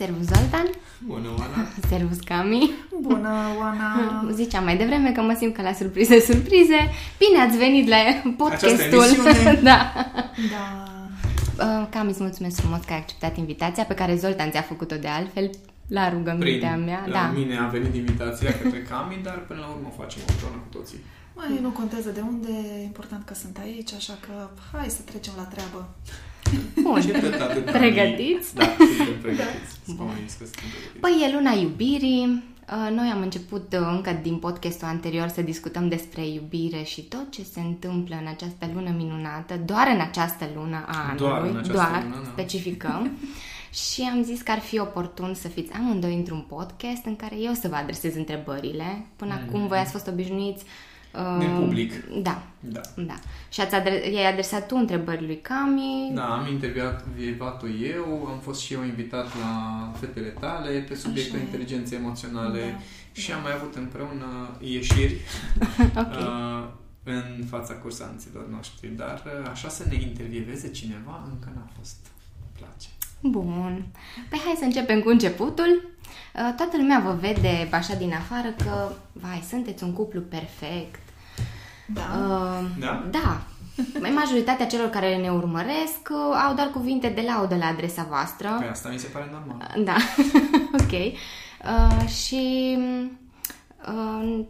Servus Zoltan. Bună, Oana. Servus Cami. Bună, Oana. Ziceam mai devreme că mă simt ca la surprize, surprize. Bine ați venit la podcastul. da. Da. Uh, Cami, îți mulțumesc frumos că ai acceptat invitația pe care Zoltan ți-a făcut-o de altfel la rugămintea Prin, mea. La Da. mine a venit invitația către Cami, dar până la urmă o facem împreună cu toții. Mai nu contează de unde, e important că sunt aici, așa că hai să trecem la treabă. Bun. Și atât, atât, Cami. Pregătiți? Da, suntem pregătiți. Spune-ți că suntem pregătiți. Păi e luna iubirii. Uh, Noi am început uh, încă din podcastul anterior să discutăm despre iubire și tot ce se întâmplă în această lună minunată, doar în această lună a anului, Doar în această doar lună, da. specificăm. și am zis că ar fi oportun să fiți amândoi într-un podcast în care eu să vă adresez întrebările. Până Mhm. acum voi ați fost obișnuiți uh, Din public. Da, Da. da. Și ați adre- i-ai adresat tu întrebări lui Cami. Da, am intervievat-o eu, am fost și eu invitat la fetele tale pe subiectul Așa e. inteligenței emoționale Da, și da. am mai avut împreună ieșiri Ok. uh, în fața cursanților noștri, dar uh, așa să ne intervieveze cineva încă n-a fost. Îmi place. Bun. Păi hai să începem cu începutul. Uh, Toată lumea vă vede așa din afară că, vai, sunteți un cuplu perfect. Da. Uh, Da? Da. Mai majoritatea celor care ne urmăresc uh, au doar cuvinte de laudă la adresa voastră. Păi asta mi se pare normal. Da, ok. Uh, și uh,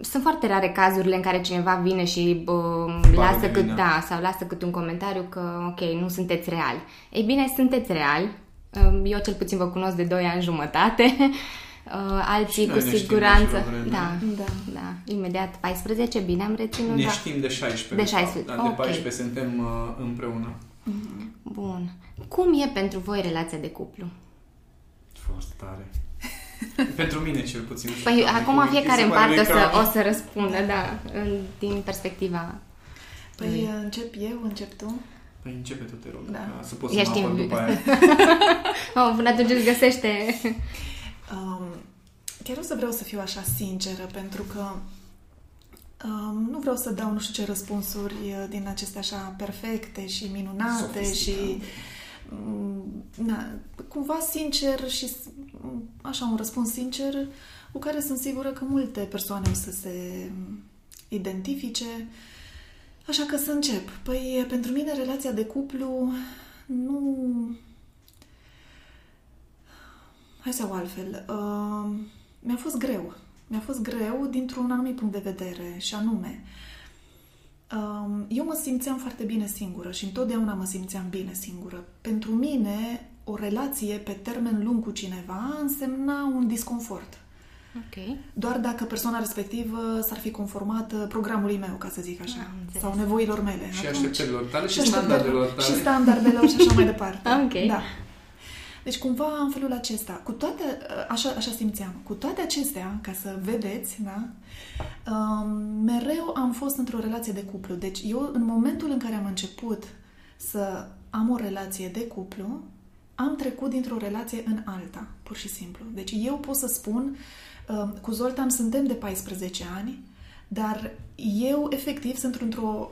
sunt foarte rare cazurile în care cineva vine și uh, lasă de cât, vină. da, sau lasă cât un comentariu că, ok, nu sunteți reali. Ei bine, sunteți reali. Uh, eu cel puțin vă cunosc de 2 ani jumătate. Uh, alții Și noi cu ne știm de siguranță. ceva vreme. Da, Da. da, imediat 14, bine am reținut. Ne da. știm de 16. De fapt, 16, Dar de ok. 14 suntem uh, împreună. Bun. Cum e pentru voi relația de cuplu? Foarte tare. Pentru mine cel puțin. Păi acum Mi se fiecare în pare parte o să, că- o să răspundă, da, în- din perspectiva... Păi încep eu, încep tu. Păi începe tu, te rog, Da. ca să poți să Ești mă apăr în- după aia. Oh, până atunci îți găsește... Um, chiar o să vreau să fiu așa sinceră, pentru că um, nu vreau să dau nu știu ce răspunsuri uh, din acestea așa perfecte și minunate și Sofisticate. um, na, cumva sincer și s- um, așa un răspuns sincer cu care sunt sigură că multe persoane o să se um, identifice. Așa că să încep. Păi, pentru mine, relația de cuplu nu... Hai să o altfel. Uh, mi-a fost greu. Mi-a fost greu dintr-un anumit punct de vedere, și anume, um, eu mă simțeam foarte bine singură și întotdeauna mă simțeam bine singură. Pentru mine, o relație pe termen lung cu cineva însemna un disconfort. Ok. Doar dacă persoana respectivă s-ar fi conformat uh, programului meu, ca să zic așa, Am înțeles. sau nevoilor mele. Și Atunci- așteptărilor tale și, și standardelor tale. Și standardelor și așa mai departe. Ok. Da. Deci cumva în felul acesta, cu toate, așa, așa simțeam, cu toate acestea, ca să vedeți, da, um, mereu am fost într-o relație de cuplu. Deci eu, în momentul în care am început să am o relație de cuplu, am trecut dintr-o relație în alta, pur și simplu. Deci eu pot să spun, um, cu Zoltan suntem de 14 ani, dar eu efectiv sunt într-o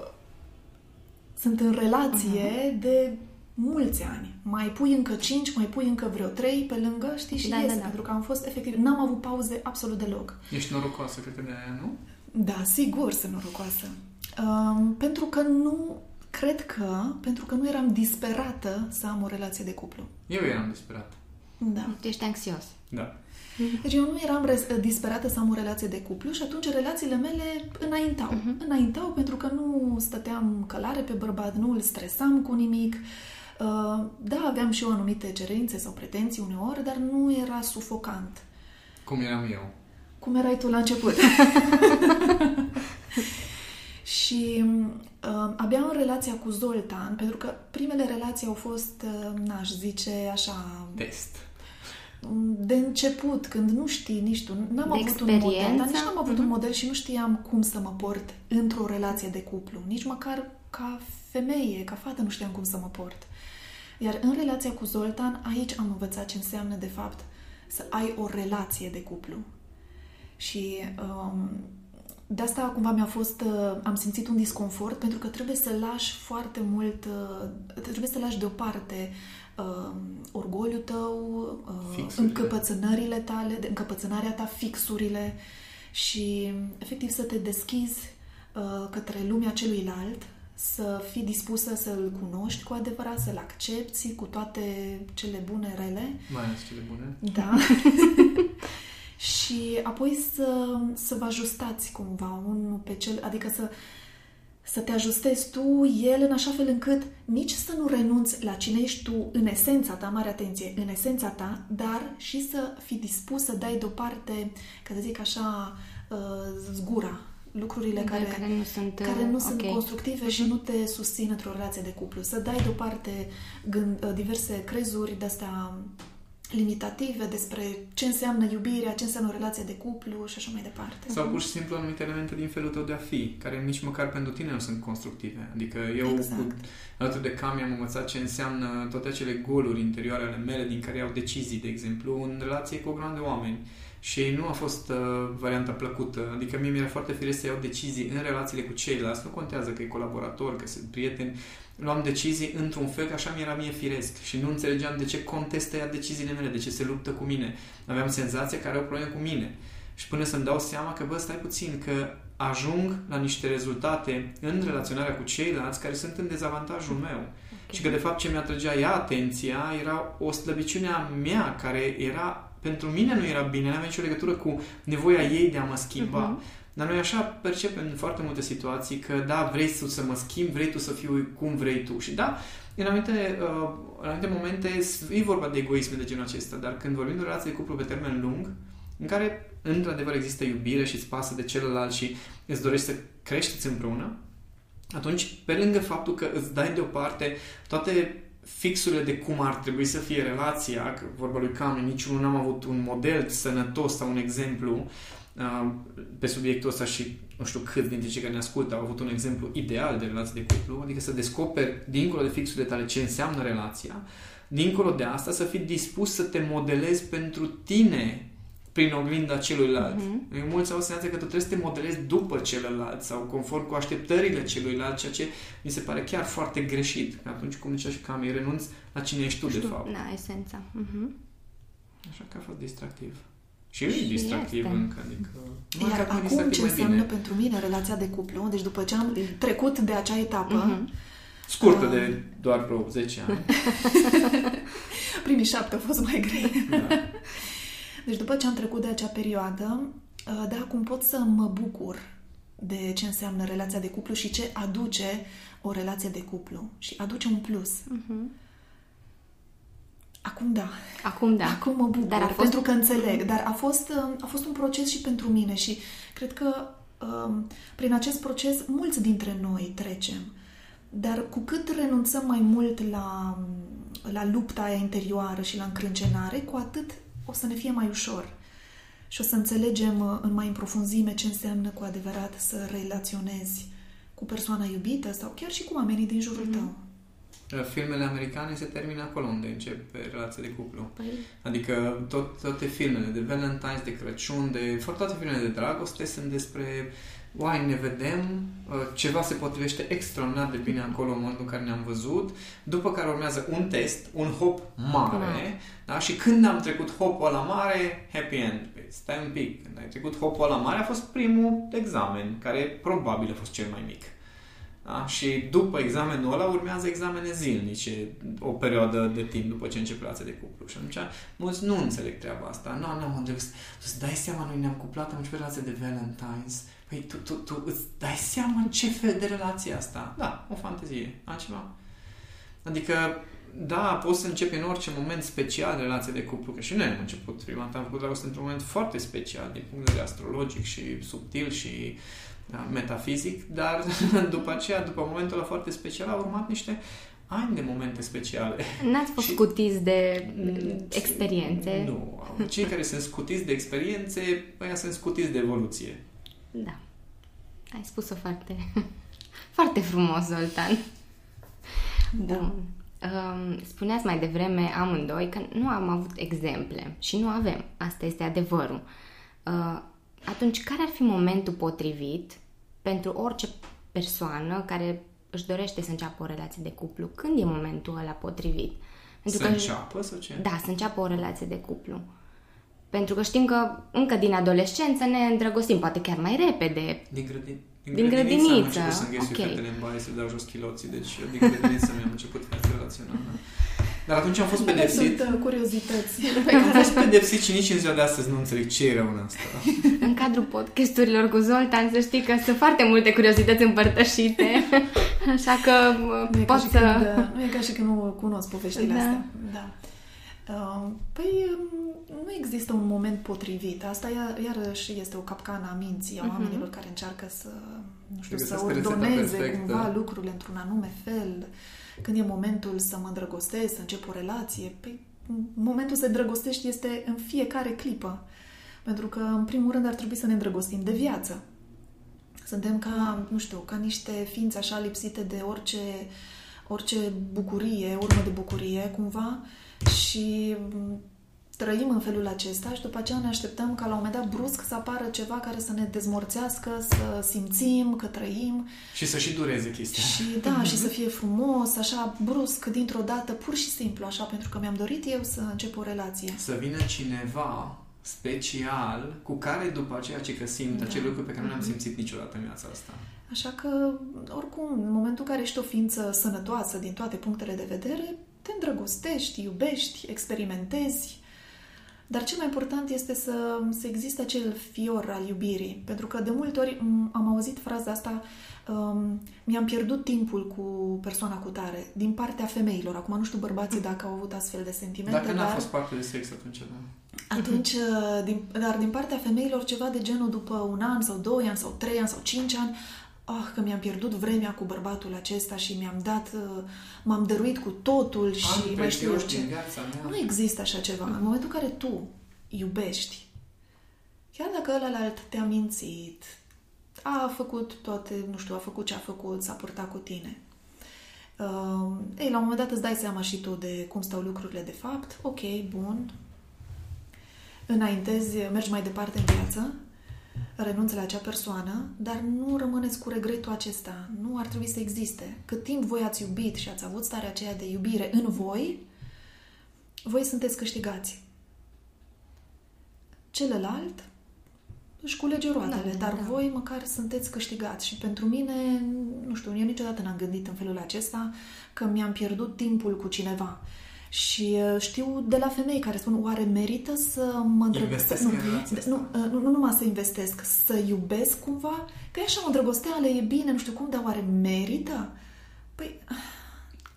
sunt în relație Mhm. de mulți ani. Mai pui încă 5, mai pui încă vreo 3 pe lângă, știi, și Da, iese, da, da. pentru că am fost efectiv, n-am avut pauze absolut deloc. Ești norocoasă, cred că de aia, nu? Da, sigur sunt norocoasă. Um, pentru că nu, cred că, pentru că nu eram disperată să am o relație de cuplu. Eu eram disperat. Da. Tu ești anxios. Da. Deci eu nu eram res- disperată să am o relație de cuplu și atunci relațiile mele înaintau. Uh-huh. Înaintau pentru că nu stăteam călare pe bărbat, nu îl stresam cu nimic. Uh, Da, aveam și eu anumite cerințe sau pretenții uneori, dar nu era sufocant. Cum eram eu. Cum erai tu la început. și uh, abia în relația cu Zoltan, pentru că primele relații au fost, uh, n-aș zice așa, Test. de început, când nu știi nici tu, n-am De avut un model, dar experiență? nici n-am avut un Mhm. model și nu știam cum să mă port într-o relație de cuplu. Nici măcar ca femeie, ca fată, nu știam cum să mă port. Iar în relația cu Zoltan, aici am învățat ce înseamnă, de fapt, să ai o relație de cuplu. Și um, de asta cumva mi-a fost, uh, am simțit un disconfort pentru că trebuie să lași foarte mult, uh, trebuie să lași deoparte uh, orgoliul tău, uh, Fixurile. încăpățânările tale, de- încăpățânarea ta, fixurile și efectiv să te deschizi uh, către lumea celuilalt, să fii dispusă să-l cunoști cu adevărat, să-l accepti cu toate cele bune, rele. Mai ales cele bune. Da. și apoi să, să vă ajustați cumva unul pe cel, adică să, să te ajustezi tu, el, în așa fel încât nici să nu renunți la cine ești tu în esența ta, mare atenție, în esența ta, dar și să fii dispus să dai deoparte, ca să zic așa, uh, zgura, lucrurile Care, care, care nu sunt, care nu uh, sunt ok. constructive și nu te susțin într-o relație de cuplu. Să dai deoparte gând, uh, diverse crezuri de-astea limitative despre ce înseamnă iubirea, ce înseamnă o relație de cuplu și așa mai departe. Sau pur și simplu anumite elemente din felul tău de a fi, care nici măcar pentru tine nu sunt constructive. Adică eu, Exact. cu- alături de Cami, am învățat ce înseamnă toate acele goluri interioare ale mele din care iau decizii, de exemplu, în relație cu o grămadă de oameni. Și nu a fost uh, varianta plăcută. Adică mie mi-era foarte firesc să iau decizii în relațiile cu ceilalți. Nu contează că e colaborator, că sunt prieteni. Luam decizii într-un fel că așa mi-era mie firesc. Și nu înțelegeam de ce contestă ea deciziile mele, de ce se luptă cu mine. Aveam senzația că are o problemă cu mine. Și până să-mi dau seama că, bă, stai puțin, că ajung la niște rezultate în relaționarea cu ceilalți care sunt în dezavantajul meu. Ok. Și că, de fapt, ce mi-atrăgea ea atenția era o slăbiciune a mea, care era, pentru mine nu era bine, nu avea nicio legătură cu nevoia ei de a mă schimba. Mhm. Dar noi așa percepem în foarte multe situații că, da, vrei tu să mă schimbi, vrei tu să fiu cum vrei tu. Și da, în anumite, uh, în anumite momente e vorba de egoisme de genul acesta, dar când vorbim de o relație de cuplu pe termen lung, în care într-adevăr există iubire și îți pasă de celălalt și îți dorești să creșteți împreună, atunci, pe lângă faptul că îți dai deoparte toate fixurile de cum ar trebui să fie relația, că vorba lui Cami, niciunul n-am avut un model sănătos sau un exemplu uh, pe subiectul ăsta și nu știu cât dintre cei care ne ascultă au avut un exemplu ideal de relație de cuplu, adică să descoperi dincolo de fixurile tale ce înseamnă relația, dincolo de asta să fii dispus să te modelezi pentru tine prin oglinda celuilalt. Mhm. Mm-hmm. Mulți au senzația că tu trebuie să te modelezi după celălalt sau conform cu așteptările celuilalt, ceea ce mi se pare chiar foarte greșit. Că atunci, cum zicea și Cami, renunți la cine ești tu, de fapt. Da, esența. Mhm. Așa că a fost distractiv. Și e Și distractiv este. încă, adică... Iar dacă nu e acum distractiv, ce mai înseamnă bine. pentru mine relația de cuplu, deci după ce am trecut de acea etapă, Mhm. Scurtă Ah. de doar vreo 10 ani. primii șapte au fost mai grei. da. Deci după ce am trecut de acea perioadă, uh, da, acum pot să mă bucur de ce înseamnă relația de cuplu și ce aduce o relație de cuplu. Și aduce un plus. Mhm. Acum da. Acum da. Acum mă bucur, Dar a fost- pentru că înțeleg. Dar a fost, uh, a fost un proces și pentru mine și cred că um, prin acest proces mulți dintre noi trecem. Dar cu cât renunțăm mai mult la, la lupta aia interioară și la încrâncenare, cu atât o să ne fie mai ușor. Și o să înțelegem uh, în mai în profunzime ce înseamnă cu adevărat să relaționezi cu persoana iubită sau chiar și cu oamenii din jurul tău. Filmele americane se termină acolo unde începe relația de cuplu. Păi, Adică tot, toate filmele de Valentine's, de Crăciun, de foarte toate filmele de dragoste sunt despre Uai, ne vedem, uh, ceva se potrivește extraordinar de bine acolo în momentul în care ne-am văzut, după care urmează un test, un hop mare, da? și când am trecut hopul ăla mare, happy end. Păi, Stai un pic, când ai trecut hopul ăla mare a fost primul examen, care probabil a fost cel mai mic. Da? Și după examenul ăla urmează examene zilnice, o perioadă de timp după ce începe relația de cuplu. Și atunci mulți nu înțeleg treaba asta. Nu, nu, am înțeles. Tu îți dai seama, noi ne-am cuplat, am început relația de Valentine's. Păi tu, tu, tu îți dai seama în ce fel de relație e asta? Da, o fantezie. Altceva? Adică, da, poți să începi în orice moment special relația de cuplu, că și noi am început prima dată, am făcut dragoste într-un moment foarte special, din punct de vedere astrologic și subtil și da, metafizic, dar după aceea, după momentul ăla foarte special, au urmat niște ani de momente speciale. N-ați fost Și- scutiți de mm, experiențe? Nu. Cei care sunt scutiți de experiențe, ăia sunt scutiți de evoluție. Da. Ai spus-o foarte, foarte frumos, Zoltan. Da. Bun. Um, spuneați mai devreme amândoi că nu am avut exemple și nu avem. Asta este adevărul. Uh, atunci care ar fi momentul potrivit pentru orice persoană care își dorește să înceapă o relație de cuplu? Când e momentul ăla potrivit? Pentru să că, înceapă sau ce? Da, să înceapă o relație de cuplu. Pentru că știm că încă din adolescență ne îndrăgostim, poate chiar mai repede. Din, grădin, din, din grădiniță. Am început să înghesui okay. fetele în baie, să dau jos chiloții, deci din grădiniță mi-am început viața relațională. Dar atunci am fost pedepsit. Sunt uh, curiozități. Am fost pedepsit și nici în ziua de astăzi nu înțeleg ce e rău în asta. În cadrul podcasturilor cu Zoltan, să știi că sunt foarte multe curiozități împărtășite, așa că nu pot să... Când, nu e ca și când nu cunosc poveștile da. astea. Da. Uh, păi um, nu există un moment potrivit. Asta iar, iarăși este o capcană a minții a uh-huh. oamenilor care încearcă să, nu știu, să ordoneze cumva lucrurile într-un anume fel. Când e momentul să mă îndrăgostesc, să încep o relație, păi momentul să te îndrăgostești este în fiecare clipă. Pentru că, în primul rând, ar trebui să ne îndrăgostim de viață. Suntem ca, nu știu, ca niște ființe așa lipsite de orice, orice bucurie, urmă de bucurie, cumva, și trăim în felul acesta și după aceea ne așteptăm ca la un moment dat brusc să apară ceva care să ne dezmorțească, să simțim că trăim. Și să și dureze chestia. Și da, și să fie frumos, așa brusc, dintr-o dată, pur și simplu, așa, pentru că mi-am dorit eu să încep o relație. Să vină cineva special cu care după aceea ce că simt da. acele lucruri pe care nu le-am mhm. simțit niciodată în viața asta. Așa că, oricum, în momentul în care ești o ființă sănătoasă din toate punctele de vedere, te îndrăgostești, iubești, experimentezi, dar cel mai important este să, să existe acel fior al iubirii. Pentru că de multe ori am auzit fraza asta, um, mi-am pierdut timpul cu persoana cu tare, din partea femeilor. Acum nu știu bărbații dacă au avut astfel de sentimente. Dacă n-a dar... fost parte de sex, atunci da. Atunci, uh, din, dar din partea femeilor ceva de genul după un an sau doi ani sau trei ani sau cinci ani, ah, că mi-am pierdut vremea cu bărbatul acesta și mi-am dat, uh, m-am dăruit cu totul și Am mai știu eu ce. Nu există așa ceva. În momentul în care tu iubești, chiar dacă ălalt te-a mințit, a făcut toate, nu știu, a făcut ce a făcut, s-a purtat cu tine. Uh, ei, la un moment dat îți dai seama și tu de cum stau lucrurile de fapt. Ok, bun. Înaintezi, mergi mai departe în viață renunți la acea persoană, dar nu rămâneți cu regretul acesta. Nu ar trebui să existe. Cât timp voi ați iubit și ați avut starea aceea de iubire în voi, voi sunteți câștigați. Celălalt își culege roatele, da, dar da. voi măcar sunteți câștigați. Și pentru mine, nu știu, eu niciodată n-am gândit în felul acesta că mi-am pierdut timpul cu cineva. Și uh, știu de la femei care spun, oare merită să mă îndrăgostesc? Nu, nu, uh, nu, nu numai să investesc, să iubesc cumva? Că e așa o îndrăgosteală, e bine, nu știu cum, dar oare merită? Păi...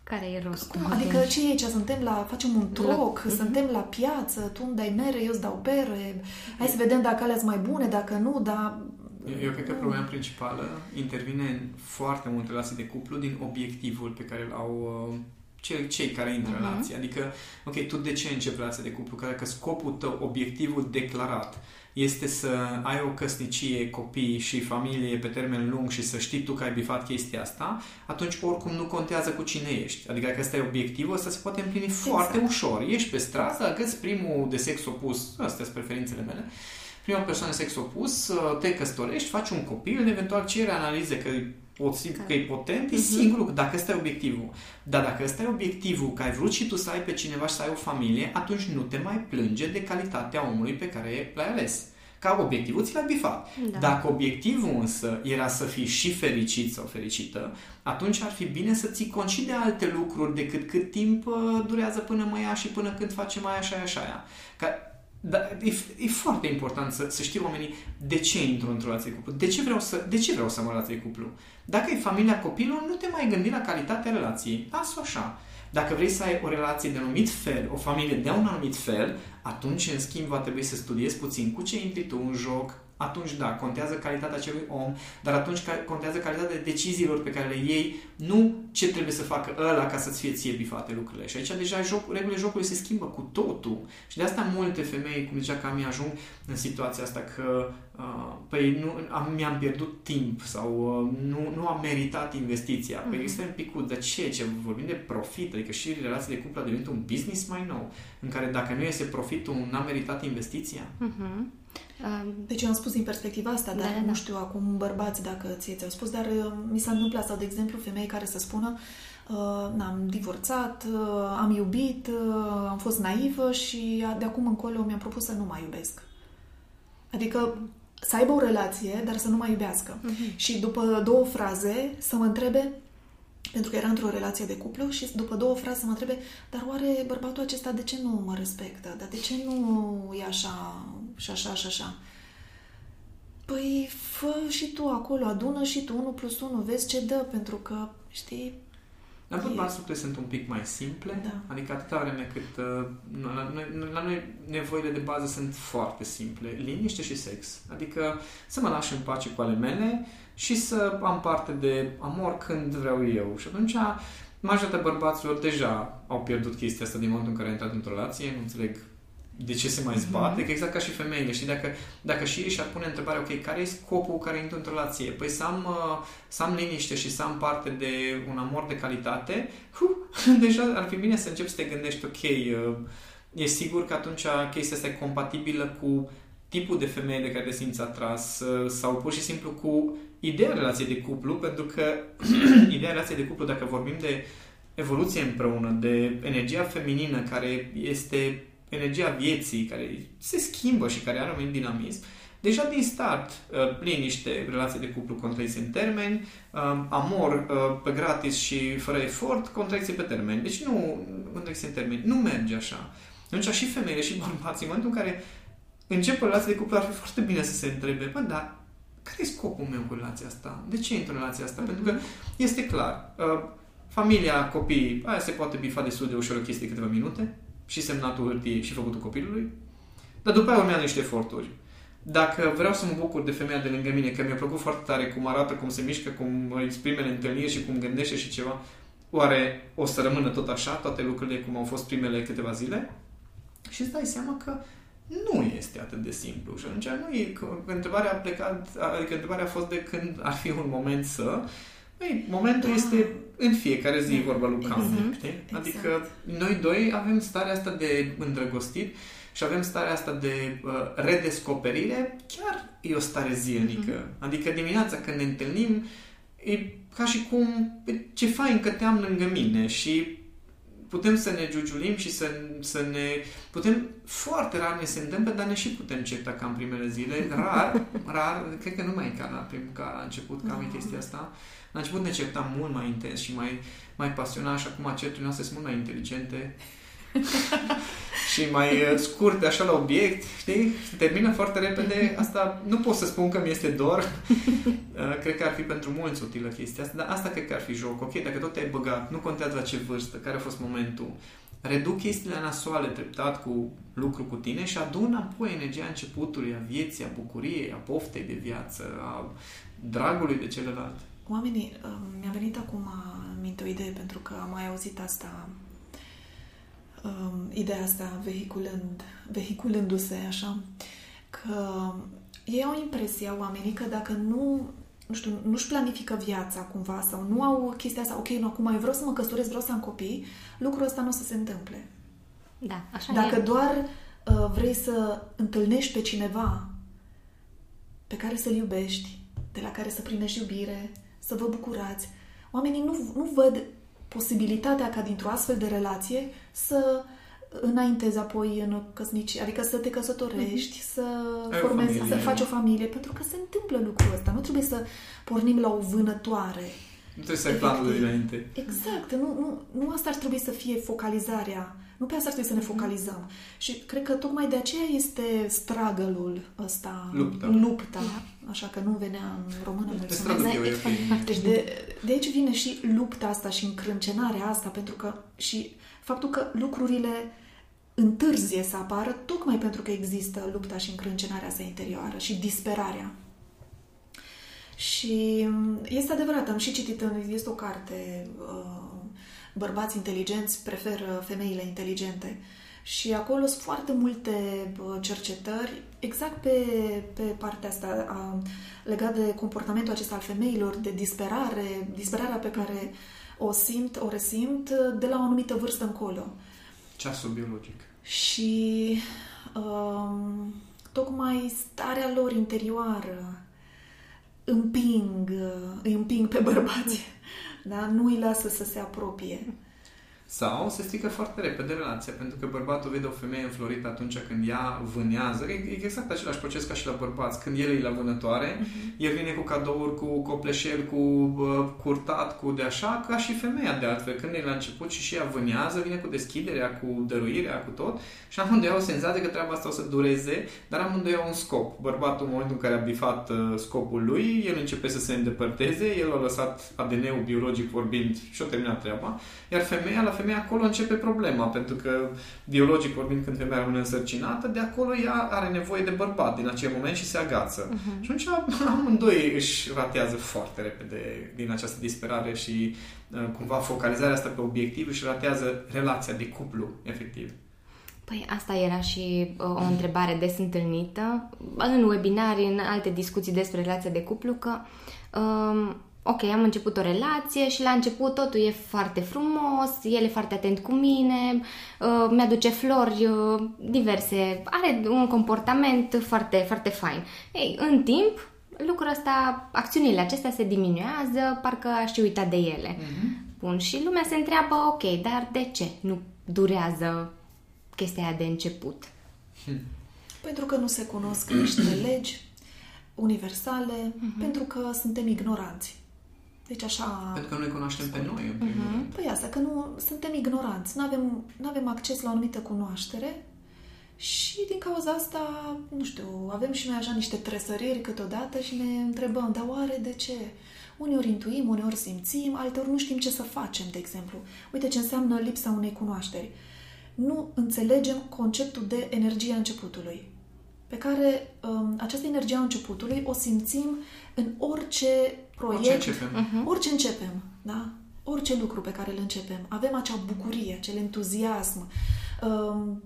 Care e rostul? Cum? Adică ce e aici? Suntem la... Facem un troc, la... suntem la piață, tu îmi dai mere, eu îți dau pere, hai să vedem dacă alea sunt mai bune, dacă nu, dar... Eu, eu cred că problema principală intervine în foarte multe relații de cuplu din obiectivul pe care îl au uh cei, cei care intră uh-huh. în mhm. relație. Adică, ok, tu de ce începi relația de cuplu? Că scopul tău, obiectivul declarat este să ai o căsnicie, copii și familie pe termen lung și să știi tu că ai bifat chestia asta, atunci oricum nu contează cu cine ești. Adică dacă ăsta e obiectivul, ăsta se poate împlini exact. foarte ușor. Ești pe stradă, găsi primul de sex opus, astea sunt preferințele mele, prima persoană de sex opus, te căsătorești, faci un copil, eventual cere analize că pot simți că e potent, e uh-huh. singurul lucru, dacă ăsta e obiectivul. Dar dacă ăsta e obiectivul, că ai vrut și tu să ai pe cineva și să ai o familie, atunci nu te mai plânge de calitatea omului pe care l-ai ales. Ca obiectivul ți l-ai bifat. Da. Dacă obiectivul însă era să fii și fericit sau fericită, atunci ar fi bine să ții cont și de alte lucruri decât cât timp uh, durează până mă ia și până când facem aia, așa, așa, aia. Ca dar e, e foarte important să, să știu oamenii de ce intru într-o relație cuplu, de ce vreau să, de ce vreau să am o relație cuplu. Dacă e familia copilul, nu te mai gândi la calitatea relației. Las-o așa. Dacă vrei să ai o relație de anumit fel, o familie de un anumit fel, atunci, în schimb, va trebui să studiezi puțin cu ce intri tu în joc, atunci da, contează calitatea acelui om, dar atunci contează calitatea deciziilor pe care le iei, nu ce trebuie să facă ăla ca să-ți fie ție bifate lucrurile. Și aici deja joc, regulile jocului se schimbă cu totul. Și de asta multe femei, cum zicea Cami, ajung în situația asta că uh, păi nu, am, mi-am pierdut timp sau uh, nu, nu am meritat investiția. Păi mm-hmm. este un pic de ce? Ce vorbim de profit, adică și relația de cuplu a devenit un business mai nou, în care dacă nu iese profitul, n-a meritat investiția. Mm-hmm. Deci eu am spus din perspectiva asta, dar da, da, nu știu acum bărbați dacă ție ți-au spus, dar uh, mi s-a întâmplat sau, de exemplu, femei care să spună uh, am divorțat, uh, am iubit, uh, am fost naivă și de acum încolo mi-am propus să nu mai iubesc. Adică să aibă o relație, dar să nu mai iubească. Uh-huh. Și după două fraze să mă întrebe, pentru că era într-o relație de cuplu și după două fraze să mă întrebe, dar oare bărbatul acesta de ce nu mă respectă? Dar de ce nu e așa și așa și așa? Păi fă și tu acolo, adună și tu 1 plus 1, vezi ce dă, pentru că, știi, la bărbați lucrurile sunt un pic mai simple, da. adică atâta vreme cât uh, la, noi, la noi nevoile de bază sunt foarte simple, liniște și sex. Adică să mă lași în pace cu ale mele și să am parte de amor când vreau eu. Și atunci majoritatea bărbaților deja au pierdut chestia asta din momentul în care au intrat într-o relație, nu înțeleg de ce se mai mhm. zbate, mm-hmm. că exact ca și femeile, știi, dacă, dacă și ei și-ar pune întrebarea, ok, care e scopul care intru într-o relație? Păi să am, uh, să am liniște și să am parte de un amor de calitate, huh, deja ar fi bine să începi să te gândești, ok, uh, e sigur că atunci chestia asta e compatibilă cu tipul de femeie de care te simți atras uh, sau pur și simplu cu ideea relației de cuplu, pentru că ideea relației de cuplu, dacă vorbim de evoluție împreună, de energia feminină care este energia vieții care se schimbă și care are un dinamism, deja din start, uh, liniște, relație de cuplu, contracție în termeni, uh, amor uh, pe gratis și fără efort, contracție pe termen. Deci nu, contracție în termeni, nu merge așa. Atunci și femeile și bărbații, în momentul în care încep o relație de cuplu, ar fi foarte bine să se întrebe, bă, dar care e scopul meu cu relația asta? De ce intru în relația asta? Pentru că este clar, familia, copiii, aia se poate bifa destul de ușor o chestie câteva minute, și semnatul hârtiei și făcutul copilului, dar după aia urmează niște eforturi. Dacă vreau să mă bucur de femeia de lângă mine, că mi-a plăcut foarte tare cum arată, cum se mișcă, cum exprimele întâlniri și cum gândește și ceva, oare o să rămână tot așa, toate lucrurile cum au fost primele câteva zile? Și îți dai seama că nu este atât de simplu. Și atunci nu e, întrebarea a plecat, adică întrebarea a fost de când ar fi un moment să, ei, momentul da. este în fiecare zi, da. vorba lui Camus, exact. știi? Adică exact. noi doi avem starea asta de îndrăgostit și avem starea asta de uh, redescoperire, chiar e o stare zilnică. Mm-hmm. Adică dimineața când ne întâlnim, e ca și cum ce fain că te am lângă mine și putem să ne giugiulim și să, să ne... Putem, foarte rar ne se întâmplă, dar ne și putem certa ca în primele zile. Rar, rar, cred că nu mai e ca la, prim, ca la început, cam e chestia asta. La început ne certam mult mai intens și mai, mai pasionat și acum certurile noastre sunt mult mai inteligente și mai uh, scurte așa la obiect, știi? Termină foarte repede. Asta nu pot să spun că mi este dor. Uh, cred că ar fi pentru mulți utilă chestia asta, dar asta cred că ar fi joc. Ok, dacă tot te-ai băgat, nu contează la ce vârstă, care a fost momentul, reduc chestiile nasoale treptat cu lucru cu tine și adună apoi energia începutului, a vieții, a bucuriei, a poftei de viață, a dragului de celălalt. Oamenii, uh, mi-a venit acum minte o idee pentru că am mai auzit asta um, ideea asta vehiculând, vehiculându-se așa, că ei au impresia, oamenii, că dacă nu nu știu, nu-și planifică viața cumva sau nu au chestia asta, ok, nu, acum eu vreau să mă căsătoresc, vreau să am copii, lucrul ăsta nu o să se întâmple. Da, așa Dacă e. doar uh, vrei să întâlnești pe cineva pe care să-l iubești, de la care să primești iubire, să vă bucurați, oamenii nu, nu văd posibilitatea ca dintr-o astfel de relație să înaintezi apoi în căsnicie, adică să te căsătorești, mm-hmm. să Ai formezi, să faci o familie, pentru că se întâmplă lucrul ăsta. Nu trebuie să pornim la o vânătoare. Nu trebuie să ai planul de dinainte. Exact. Nu, nu, nu asta ar trebui să fie focalizarea. Nu pe asta ar trebui să ne focalizăm. Și cred că tocmai de aceea este struggle-ul ăsta, lupta, lupta așa că nu venea în română mulțumesc. Deci de, de aici vine și lupta asta și încrâncenarea asta, pentru că și faptul că lucrurile întârzie să apară tocmai pentru că există lupta și încrâncenarea asta interioară și disperarea. Și este adevărat, am și citit, este o carte, uh, Bărbați inteligenți preferă femeile inteligente. Și acolo sunt foarte multe cercetări exact pe, pe partea asta a, legat de comportamentul acesta al femeilor, de disperare, disperarea pe care o simt, o resimt de la o anumită vârstă încolo. Ceasul biologic. Și um, tocmai starea lor interioară împing, îi împing pe bărbați, da? nu îi lasă să se apropie. Sau se strică foarte repede relația, pentru că bărbatul vede o femeie înflorită atunci când ea vânează. E exact același proces ca și la bărbați. Când el e la vânătoare, uh-huh. el vine cu cadouri, cu copleșel, cu uh, curtat, cu de așa, ca și femeia de altfel. Când e la început și și ea vânează, vine cu deschiderea, cu dăruirea, cu tot. Și amândoi au senzație că treaba asta o să dureze, dar amândoi au un scop. Bărbatul, în momentul în care a bifat uh, scopul lui, el începe să se îndepărteze, el a lăsat ADN-ul biologic vorbind și a terminat treaba. Iar femeia, la femeie acolo începe problema, pentru că biologic vorbind, când femeia rămâne însărcinată, de acolo ea are nevoie de bărbat din acel moment și se agață. Uh-huh. Și atunci amândoi își ratează foarte repede din această disperare și uh, cumva focalizarea asta pe obiectiv își ratează relația de cuplu, efectiv. Păi asta era și uh, o întrebare des întâlnită în webinari, în alte discuții despre relația de cuplu, că um, ok, am început o relație și la început totul e foarte frumos, el e foarte atent cu mine, uh, mi-aduce flori uh, diverse, are un comportament foarte, foarte fain. Ei, în timp, lucrul ăsta, acțiunile acestea se diminuează, parcă aș și uita de ele. Mm-hmm. Bun, și lumea se întreabă, ok, dar de ce nu durează chestia aia de început? Hmm. Pentru că nu se cunosc niște legi universale, mm-hmm. pentru că suntem ignoranți. Deci așa... Pentru că nu ne cunoaștem pe noi, în primul uh-huh. rând. Păi asta, că nu suntem ignoranți, nu avem, nu avem acces la o anumită cunoaștere și din cauza asta, nu știu, avem și noi așa niște tresăriri câteodată și ne întrebăm, dar oare de ce? Uneori intuim, uneori simțim, alteori nu știm ce să facem, de exemplu. Uite ce înseamnă lipsa unei cunoașteri. Nu înțelegem conceptul de energie a începutului, pe care um, această energie a începutului o simțim în orice proiect, orice începem. Uh-huh. orice începem, da? Orice lucru pe care îl începem. Avem acea bucurie, acel entuziasm. Um,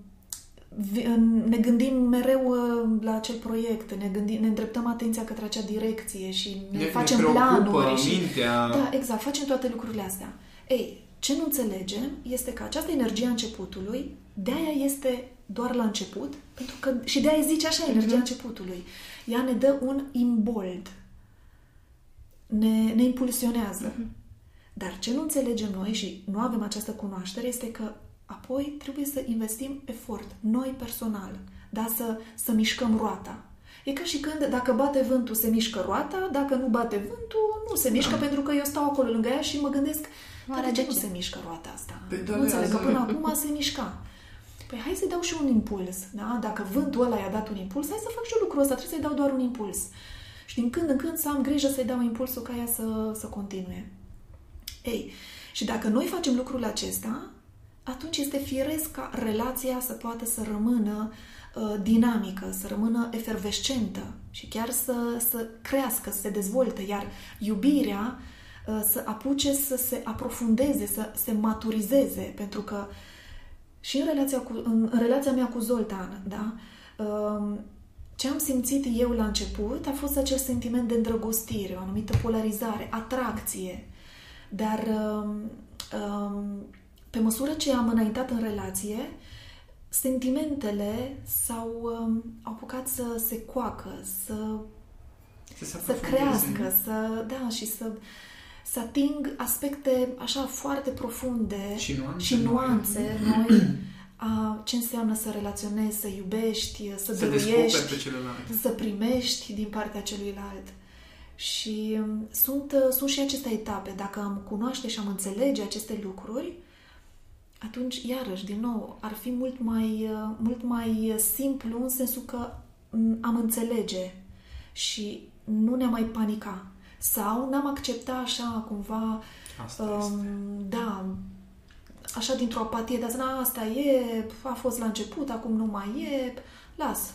ne gândim mereu uh, la acel proiect, ne, gândim, ne îndreptăm atenția către acea direcție și ne, ne facem ne planuri. Și, mintea. Da, exact, facem toate lucrurile astea. Ei, ce nu înțelegem este că această energie a începutului, de aia este doar la început, pentru că și de aia zice așa energia uh-huh. începutului. Ea ne dă un imbold, ne, ne impulsionează. Uh-huh. Dar ce nu înțelegem noi și nu avem această cunoaștere este că apoi trebuie să investim efort, noi personal, da? să, să mișcăm roata. E ca și când dacă bate vântul se mișcă roata, dacă nu bate vântul nu se mișcă da. pentru că eu stau acolo lângă ea și mă gândesc dar de ce nu se mișcă roata asta? Pe nu înțeleg că până acum se mișca. Păi hai să-i dau și un impuls, da? Dacă vântul ăla i-a dat un impuls, hai să fac și eu lucrul ăsta, trebuie să-i dau doar un impuls. Și din când în când să am grijă să-i dau impulsul ca ea să, să continue. Ei, și dacă noi facem lucrul acesta, atunci este firesc ca relația să poată să rămână uh, dinamică, să rămână efervescentă și chiar să, să crească, să se dezvolte, iar iubirea uh, să apuce să se aprofundeze, să se maturizeze, pentru că și în relația, cu, în, în relația mea cu Zoltan, da, uh, ce am simțit eu la început a fost acel sentiment de îndrăgostire, o anumită polarizare, atracție. Dar um, um, pe măsură ce am înaintat în relație, sentimentele s-au um, au apucat să se coacă, să, să, să crească, să, da, și să, să ating aspecte așa foarte profunde și nuanțe, și nuanțe noi, noi a ce înseamnă să relaționezi, să iubești, să, să dăruiești, pe celălalt. să primești din partea celuilalt. Și um, sunt, uh, sunt și aceste etape. Dacă am cunoaște și am înțelege aceste lucruri, atunci, iarăși, din nou, ar fi mult mai, uh, mult mai simplu în sensul că um, am înțelege și nu ne mai panica. Sau n-am accepta așa cumva Asta um, este. da, așa dintr-o apatie, dar na, asta e, a fost la început, acum nu mai e, las.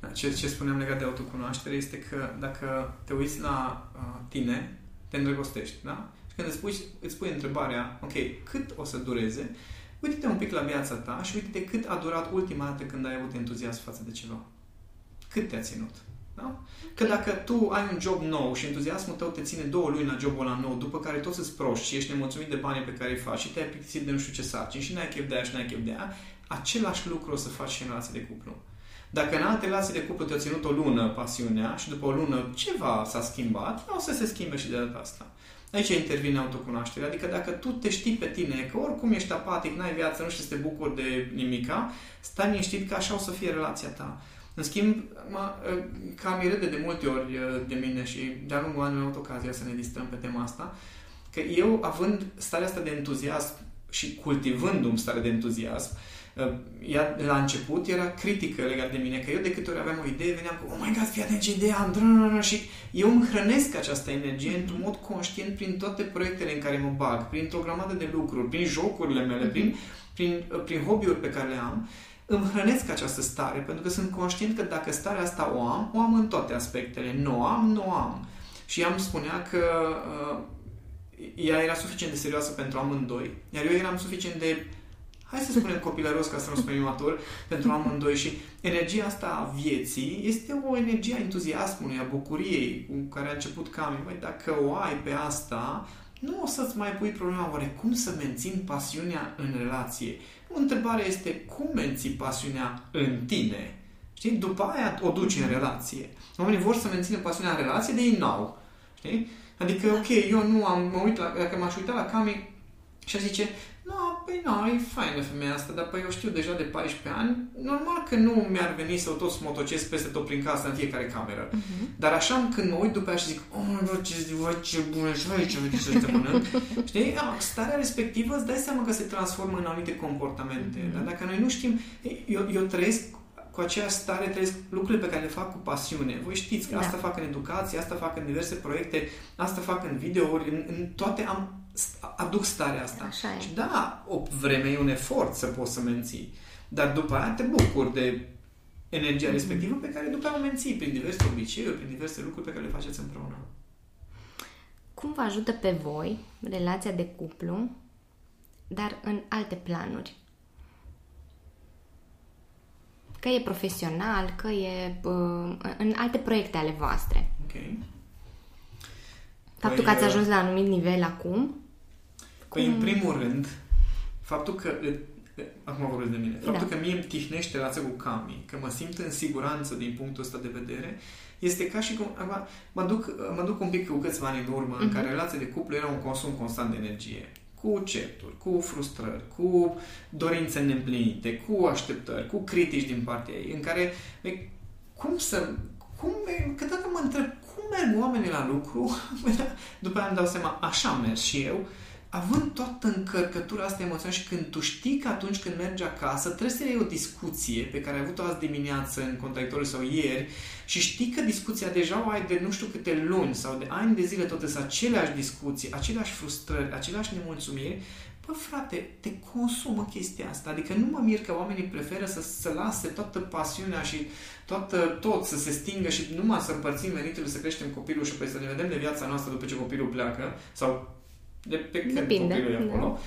Da, ce, ce spuneam legat de autocunoaștere este că dacă te uiți la uh, tine, te îndrăgostești, da? Și când îți pui, îți pui întrebarea, ok, cât o să dureze, uite-te un pic la viața ta și uite-te cât a durat ultima dată când ai avut entuziasm față de ceva. Cât te-a ținut? Da? Că dacă tu ai un job nou și entuziasmul tău te ține două luni la jobul ăla nou, după care tot îți proști și ești nemulțumit de banii pe care îi faci și te-ai plictisit de nu știu ce sarcini și n-ai chef de aia și n-ai chef de aia, același lucru o să faci și în relație de cuplu. Dacă în alte relații de cuplu te-a ținut o lună pasiunea și după o lună ceva s-a schimbat, o să se schimbe și de data asta. Aici intervine autocunoașterea. Adică dacă tu te știi pe tine, că oricum ești apatic, n-ai viață, nu știi să te bucuri de nimica, stai liniștit că așa o să fie relația ta. În schimb, mă, cam râde de multe ori de mine și de-a lungul anului am avut ocazia să ne distrăm pe tema asta, că eu, având starea asta de entuziasm și cultivându-mi starea de entuziasm, ea la început era critică legat de mine, că eu de câte ori aveam o idee, veneam cu, oh my god, fii atent ce idee am, și eu îmi hrănesc această energie într-un mod conștient prin toate proiectele în care mă bag, printr-o grămadă de lucruri, prin jocurile mele, prin, prin, prin hobby-uri pe care le am, îmi hrănesc această stare, pentru că sunt conștient că dacă starea asta o am, o am în toate aspectele. Nu o am, nu o am. Și ea îmi spunea că uh, ea era suficient de serioasă pentru amândoi, iar eu eram suficient de hai să spunem copilăros ca să nu spunem imatur, pentru amândoi și energia asta a vieții este o energie a entuziasmului, a bucuriei cu care a început Cami. Băi, dacă o ai pe asta, nu o să-ți mai pui problema oare cum să mențin pasiunea în relație. Întrebarea este cum menții pasiunea în tine. Știi? După aia o duci în relație. Oamenii vor să mențină pasiunea în relație, de ei n-au. Știi? Adică, ok, eu nu am, mă uit la, dacă m-aș uita la Cami și zice, nu, păi nu, e faină femeia asta, dar păi eu știu deja de 14 ani, normal că nu mi-ar veni să o tot smotocesc peste tot prin casă în fiecare cameră. Uh-huh. Dar așa când mă uit după aia și zic, oh, bă, ce, bă, ce bună și aici, uite să te mănânc. Știi? Starea respectivă îți dai seama că se transformă în anumite comportamente. Uh-huh. Dar dacă noi nu știm, eu, eu trăiesc cu aceeași stare trăiesc lucrurile pe care le fac cu pasiune. Voi știți că da. asta fac în educație, asta fac în diverse proiecte, asta fac în videouri, în, în toate am aduc starea asta. Așa e. Și da, o vreme e un efort să poți să menții. Dar după aia te bucuri de energia mm-hmm. respectivă pe care după aia o menții prin diverse obiceiuri, prin diverse lucruri pe care le faceți împreună. Cum vă ajută pe voi relația de cuplu, dar în alte planuri? Că e profesional, că e uh, în alte proiecte ale voastre. Ok. Faptul păi, că ați ajuns la anumit nivel acum Păi, în primul rând, faptul că Acum vorbesc de mine. Faptul da. că mie îmi tihnește relația cu Cami, că mă simt în siguranță din punctul ăsta de vedere, este ca și cum... Acum, mă duc, mă duc un pic cu câțiva ani în urmă, uh-huh. în mhm. care relația de cuplu era un consum constant de energie. Cu certuri, cu frustrări, cu dorințe neîmplinite, cu așteptări, cu critici din partea ei, în care... Cum să... Cum, câteodată mă întreb, cum merg oamenii la lucru? După aia îmi dau seama, așa merg și eu, având toată încărcătura asta emoțională și când tu știi că atunci când mergi acasă trebuie să iei o discuție pe care ai avut-o azi dimineață în contradictoriu sau ieri și știi că discuția deja o ai de nu știu câte luni sau de ani de zile tot sunt aceleași discuții, aceleași frustrări, aceleași nemulțumiri, Bă, frate, te consumă chestia asta. Adică nu mă mir că oamenii preferă să, să lase toată pasiunea și toată, tot să se stingă și numai să împărțim veniturile, să creștem copilul și apoi să ne vedem de viața noastră după ce copilul pleacă sau de pe când Depinde, copilul e acolo. Da.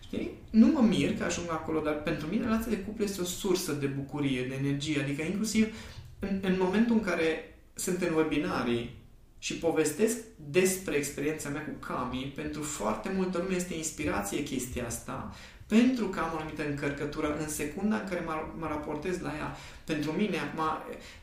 Știi? Nu mă mir că ajung acolo, dar pentru mine relația de cuplu este o sursă de bucurie, de energie. Adică inclusiv în, în momentul în care sunt în webinarii și povestesc despre experiența mea cu Cami, pentru foarte multă lume este inspirație chestia asta, pentru că am o anumită încărcătură în secunda în care mă, mă raportez la ea. Pentru mine, acum,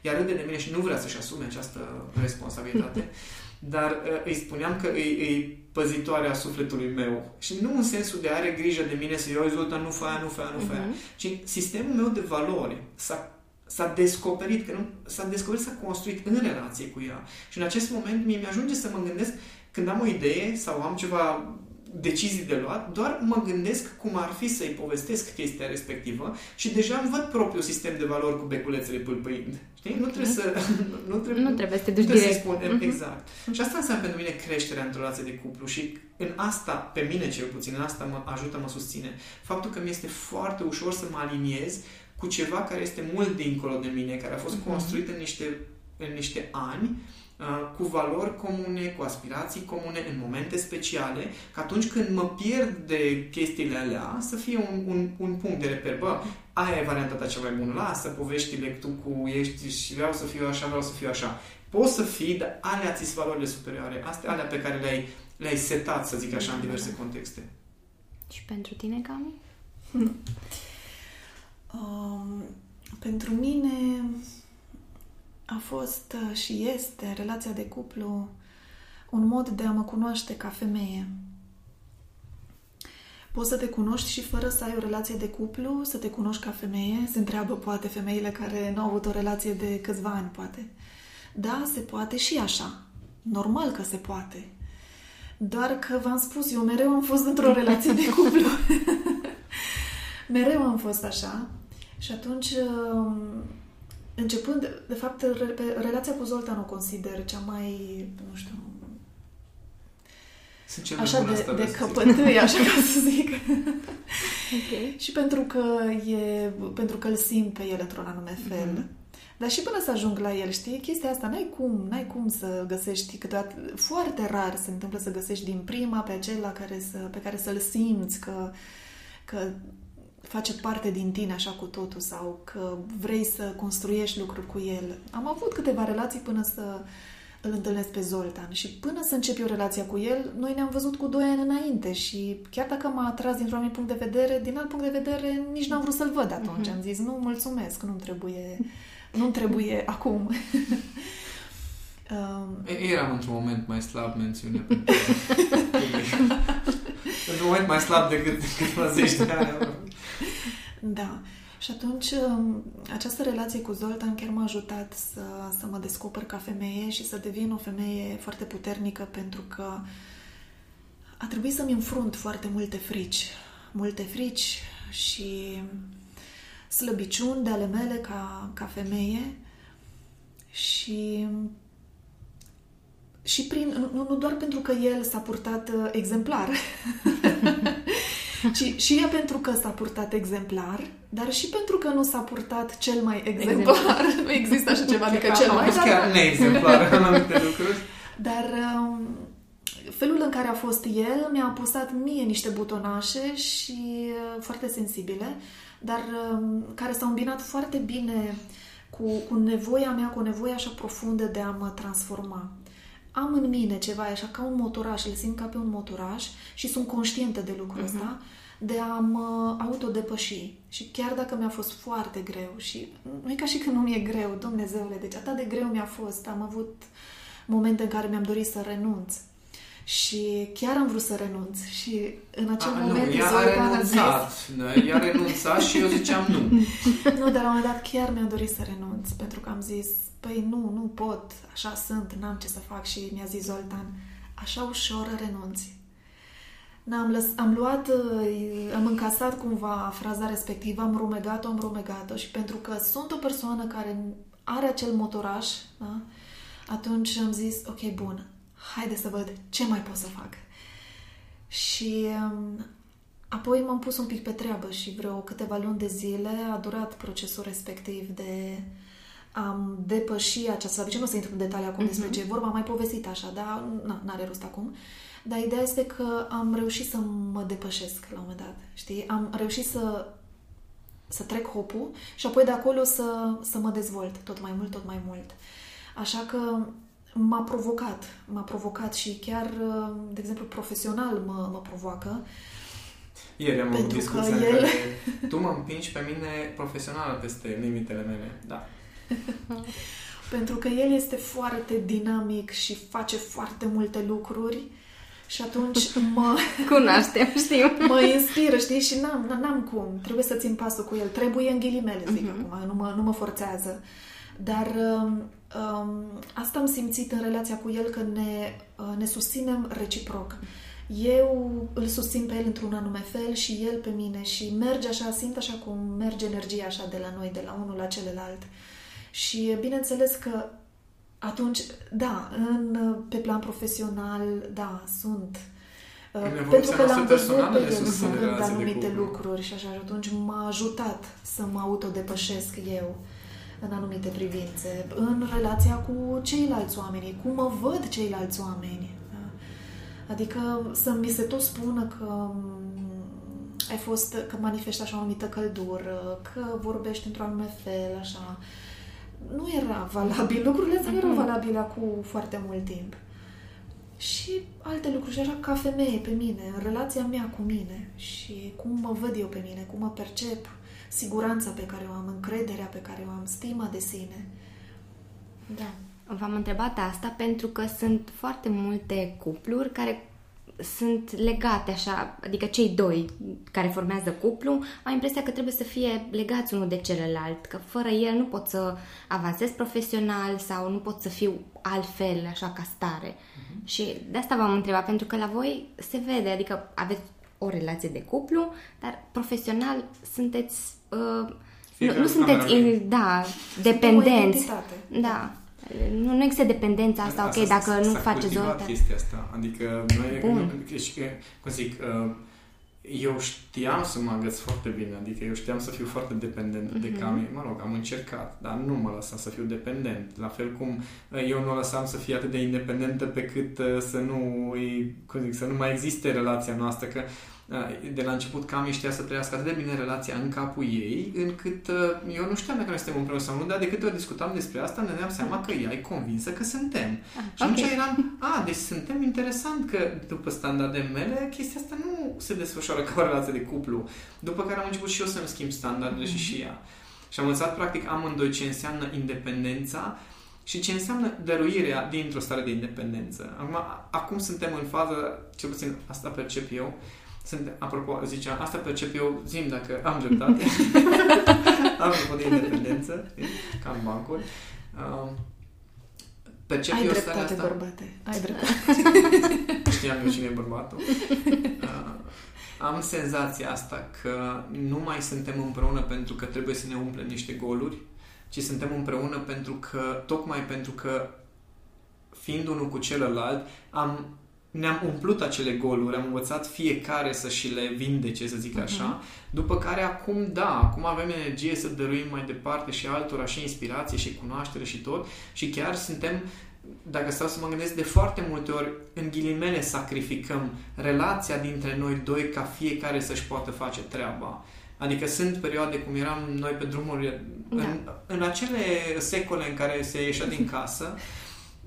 ea râde de mine și nu vrea să-și asume această responsabilitate, dar uh, îi spuneam că îi, îi păzitoarea sufletului meu. Și nu în sensul de are grijă de mine să iau rezultă, nu fă aia, nu fă aia, nu fă aia. Uh-huh. Ci sistemul meu de valori s-a, s-a descoperit, că nu, s-a descoperit, s-a construit în relație cu ea. Și în acest moment mie mi-ajunge să mă gândesc când am o idee sau am ceva decizii de luat, doar mă gândesc cum ar fi să-i povestesc chestia respectivă și deja îmi văd propriul sistem de valori cu beculețele pâlpâind. Știi? Nu trebuie să... Nu trebuie, nu trebuie să te duci direct. Să spun, uh-huh. Exact. Și asta înseamnă pentru mine creșterea într-o relație de cuplu și în asta, pe mine cel puțin, în asta mă ajută, mă susține. Faptul că mi este foarte ușor să mă aliniez cu ceva care este mult dincolo de mine, care a fost uh-huh. construit în niște, în niște ani Uh, cu valori comune, cu aspirații comune, în momente speciale, că atunci când mă pierd de chestiile alea, să fie un, un, un punct de reper. Bă, aia e varianta ta cea mai bună, lasă poveștile tu cu ești și vreau să fiu așa, vreau să fiu așa. Poți să fii, dar alea ți valorile superioare, astea alea pe care le-ai, le-ai setat, să zic așa, în diverse contexte. Și pentru tine, Cami? um, pentru mine a fost uh, și este relația de cuplu un mod de a mă cunoaște ca femeie. Poți să te cunoști și fără să ai o relație de cuplu, să te cunoști ca femeie. Se întreabă poate femeile care nu au avut o relație de câțiva ani, poate. Da, se poate și așa. Normal că se poate. Doar că v-am spus, eu mereu am fost într-o relație de cuplu. mereu am fost așa. Și atunci, um, începând, de fapt, relația cu Zoltan o consider cea mai, nu știu, sunt cel așa de, de căpătâi, așa ca să zic. okay. și pentru că, e, pentru că îl simt pe el într-un anume fel. Mm-hmm. Dar și până să ajung la el, știi, chestia asta, n-ai cum, n-ai cum să găsești câteodată, foarte rar se întâmplă să găsești din prima pe acela care să, pe care să-l simți că, că face parte din tine așa cu totul sau că vrei să construiești lucruri cu el. Am avut câteva relații până să îl întâlnesc pe Zoltan și până să încep eu relația cu el, noi ne-am văzut cu doi ani înainte și chiar dacă m-a atras dintr-un anumit punct de vedere, din alt punct de vedere nici n-am vrut să-l văd atunci. Mm-hmm. Am zis, nu, mulțumesc, nu-mi trebuie, nu trebuie acum. um, Eram într-un moment mai slab mențiune pentru Într-un moment mai slab decât câteva zeci de ani. Da. Și atunci um, această relație cu Zoltan chiar m-a ajutat să, să mă descoper ca femeie și să devin o femeie foarte puternică pentru că a trebuit să-mi înfrunt foarte multe frici. Multe frici și slăbiciuni de ale mele ca, ca femeie și și prin, nu, nu doar pentru că el s-a purtat uh, exemplar, ci și ea pentru că s-a purtat exemplar, dar și pentru că nu s-a purtat cel mai exemplar. exemplar. nu există așa ceva, adică cel mai... Dar... chiar neexemplar în anumite lucruri. Dar um, felul în care a fost el mi-a apusat mie niște butonașe și uh, foarte sensibile, dar um, care s-au îmbinat foarte bine cu, cu nevoia mea, cu nevoia așa profundă de a mă transforma am în mine ceva așa ca un motoraș, îl simt ca pe un motoraș și sunt conștientă de lucrul uh-huh. ăsta, de a mă autodepăși. Și chiar dacă mi-a fost foarte greu și nu e ca și când nu mi-e greu, Dumnezeule, deci atât de greu mi-a fost, am avut momente în care mi-am dorit să renunț. Și chiar am vrut să renunț și în acel a, moment... Nu, ea a renunțat. Zis... Ea a renunțat și eu ziceam nu. nu, dar la un moment dat chiar mi-am dorit să renunț, pentru că am zis, păi nu, nu pot, așa sunt, n-am ce să fac și mi-a zis Zoltan, așa ușor renunți. N-am lăs- am luat, uh, am încasat cumva fraza respectivă, am rumegat-o, am rumegat-o și pentru că sunt o persoană care are acel motoraș, da? atunci am zis, ok, bun, haide să văd ce mai pot să fac. Și um, apoi m-am pus un pic pe treabă și vreo câteva luni de zile a durat procesul respectiv de am depăși această slăbiciune. Nu o să intru în detalii acum uh-huh. despre ce e vorba, am mai povestit așa, dar nu are rost acum. Dar ideea este că am reușit să mă depășesc la un moment dat, știi? Am reușit să, să trec hopul și apoi de acolo să, să mă dezvolt tot mai mult, tot mai mult. Așa că m-a provocat, m-a provocat și chiar, de exemplu, profesional mă, mă provoacă. Ieri am avut discuția el... în care tu mă împingi pe mine profesional peste limitele mele. Da. Pentru că el este foarte dinamic și face foarte multe lucruri și atunci mă... Cunoaștem, știu. Mă inspiră, știi? Și n-am, n-am cum. Trebuie să țin pasul cu el. Trebuie în ghilimele, zic uh-huh. acum. Nu mă, nu mă forțează. Dar um, um, asta am simțit în relația cu el, că ne, uh, ne susținem reciproc. Eu îl susțin pe el într-un anume fel și el pe mine și merge așa, simt așa cum merge energia așa de la noi, de la unul la celălalt. Uh, și bineînțeles că atunci, da, în, pe plan profesional, da, sunt. Uh, pentru că l-am văzut pe el făcând anumite lucruri și așa, și atunci m-a ajutat să mă autodepășesc eu în anumite privințe, în relația cu ceilalți oameni, cum mă văd ceilalți oameni. Da? Adică să mi se tot spună că mm, ai fost, că manifesti așa o anumită căldură, că vorbești într-un anume fel, așa nu era valabil. Lucrurile astea nu erau mhm. valabile acum foarte mult timp. Și alte lucruri, și așa ca femeie pe mine, în relația mea cu mine și cum mă văd eu pe mine, cum mă percep, siguranța pe care o am, încrederea pe care o am, stima de sine. Da. V-am întrebat asta pentru că sunt foarte multe cupluri care sunt legate așa, adică cei doi care formează cuplu, au impresia că trebuie să fie legați unul de celălalt, că fără el nu pot să avansez profesional sau nu pot să fiu altfel, așa ca stare. Uh-huh. Și de asta v-am întrebat, pentru că la voi se vede, adică aveți o relație de cuplu, dar profesional sunteți... Uh, nu, nu sunteți, in, da, dependenți. Da. Nu, nu există dependența asta, asta ok, dacă nu faceți o... chestia asta. Adică noi, nu, cum zic, uh, eu știam să mă agăț foarte bine, adică eu știam să fiu foarte dependent mm-hmm. de mhm. cam, mă rog, am încercat, dar nu mă lăsam să fiu dependent. La fel cum uh, eu nu lăsam să fie atât de independentă pe cât uh, să nu, cum zic, să nu mai existe relația noastră, că de la început cam știa să trăiască atât de bine relația în capul ei, încât uh, eu nu știam dacă noi suntem împreună sau nu, dar de câte ori discutam despre asta, ne dădeam seama că ea e convinsă că suntem. Ah, și atunci okay. eram, a, deci suntem interesant că după standardele mele, chestia asta nu se desfășoară ca o relație de cuplu. După care am început și eu să-mi schimb standardele mm-hmm. și și ea. Și am învățat practic amândoi ce înseamnă independența și ce înseamnă dăruirea dintr-o stare de independență. Acum, acum suntem în fază, cel puțin asta percep eu, sunt, apropo, zicea, asta percep eu, zim dacă am dreptate. apropo de independență, ca în bancuri. Uh, percep Ai eu dreptate, asta. bărbate. Ai dreptate. Știam eu cine e bărbatul. Uh, am senzația asta că nu mai suntem împreună pentru că trebuie să ne umplem niște goluri, ci suntem împreună pentru că, tocmai pentru că, fiind unul cu celălalt, am ne-am umplut acele goluri, am învățat fiecare să și le vindece, să zic așa, uh-huh. după care acum, da, acum avem energie să dăruim mai departe și altora și inspirație și cunoaștere și tot și chiar suntem, dacă stau să mă gândesc, de foarte multe ori, în ghilimele, sacrificăm relația dintre noi doi ca fiecare să-și poată face treaba. Adică sunt perioade cum eram noi pe drumuri, da. în, în acele secole în care se ieșea din casă,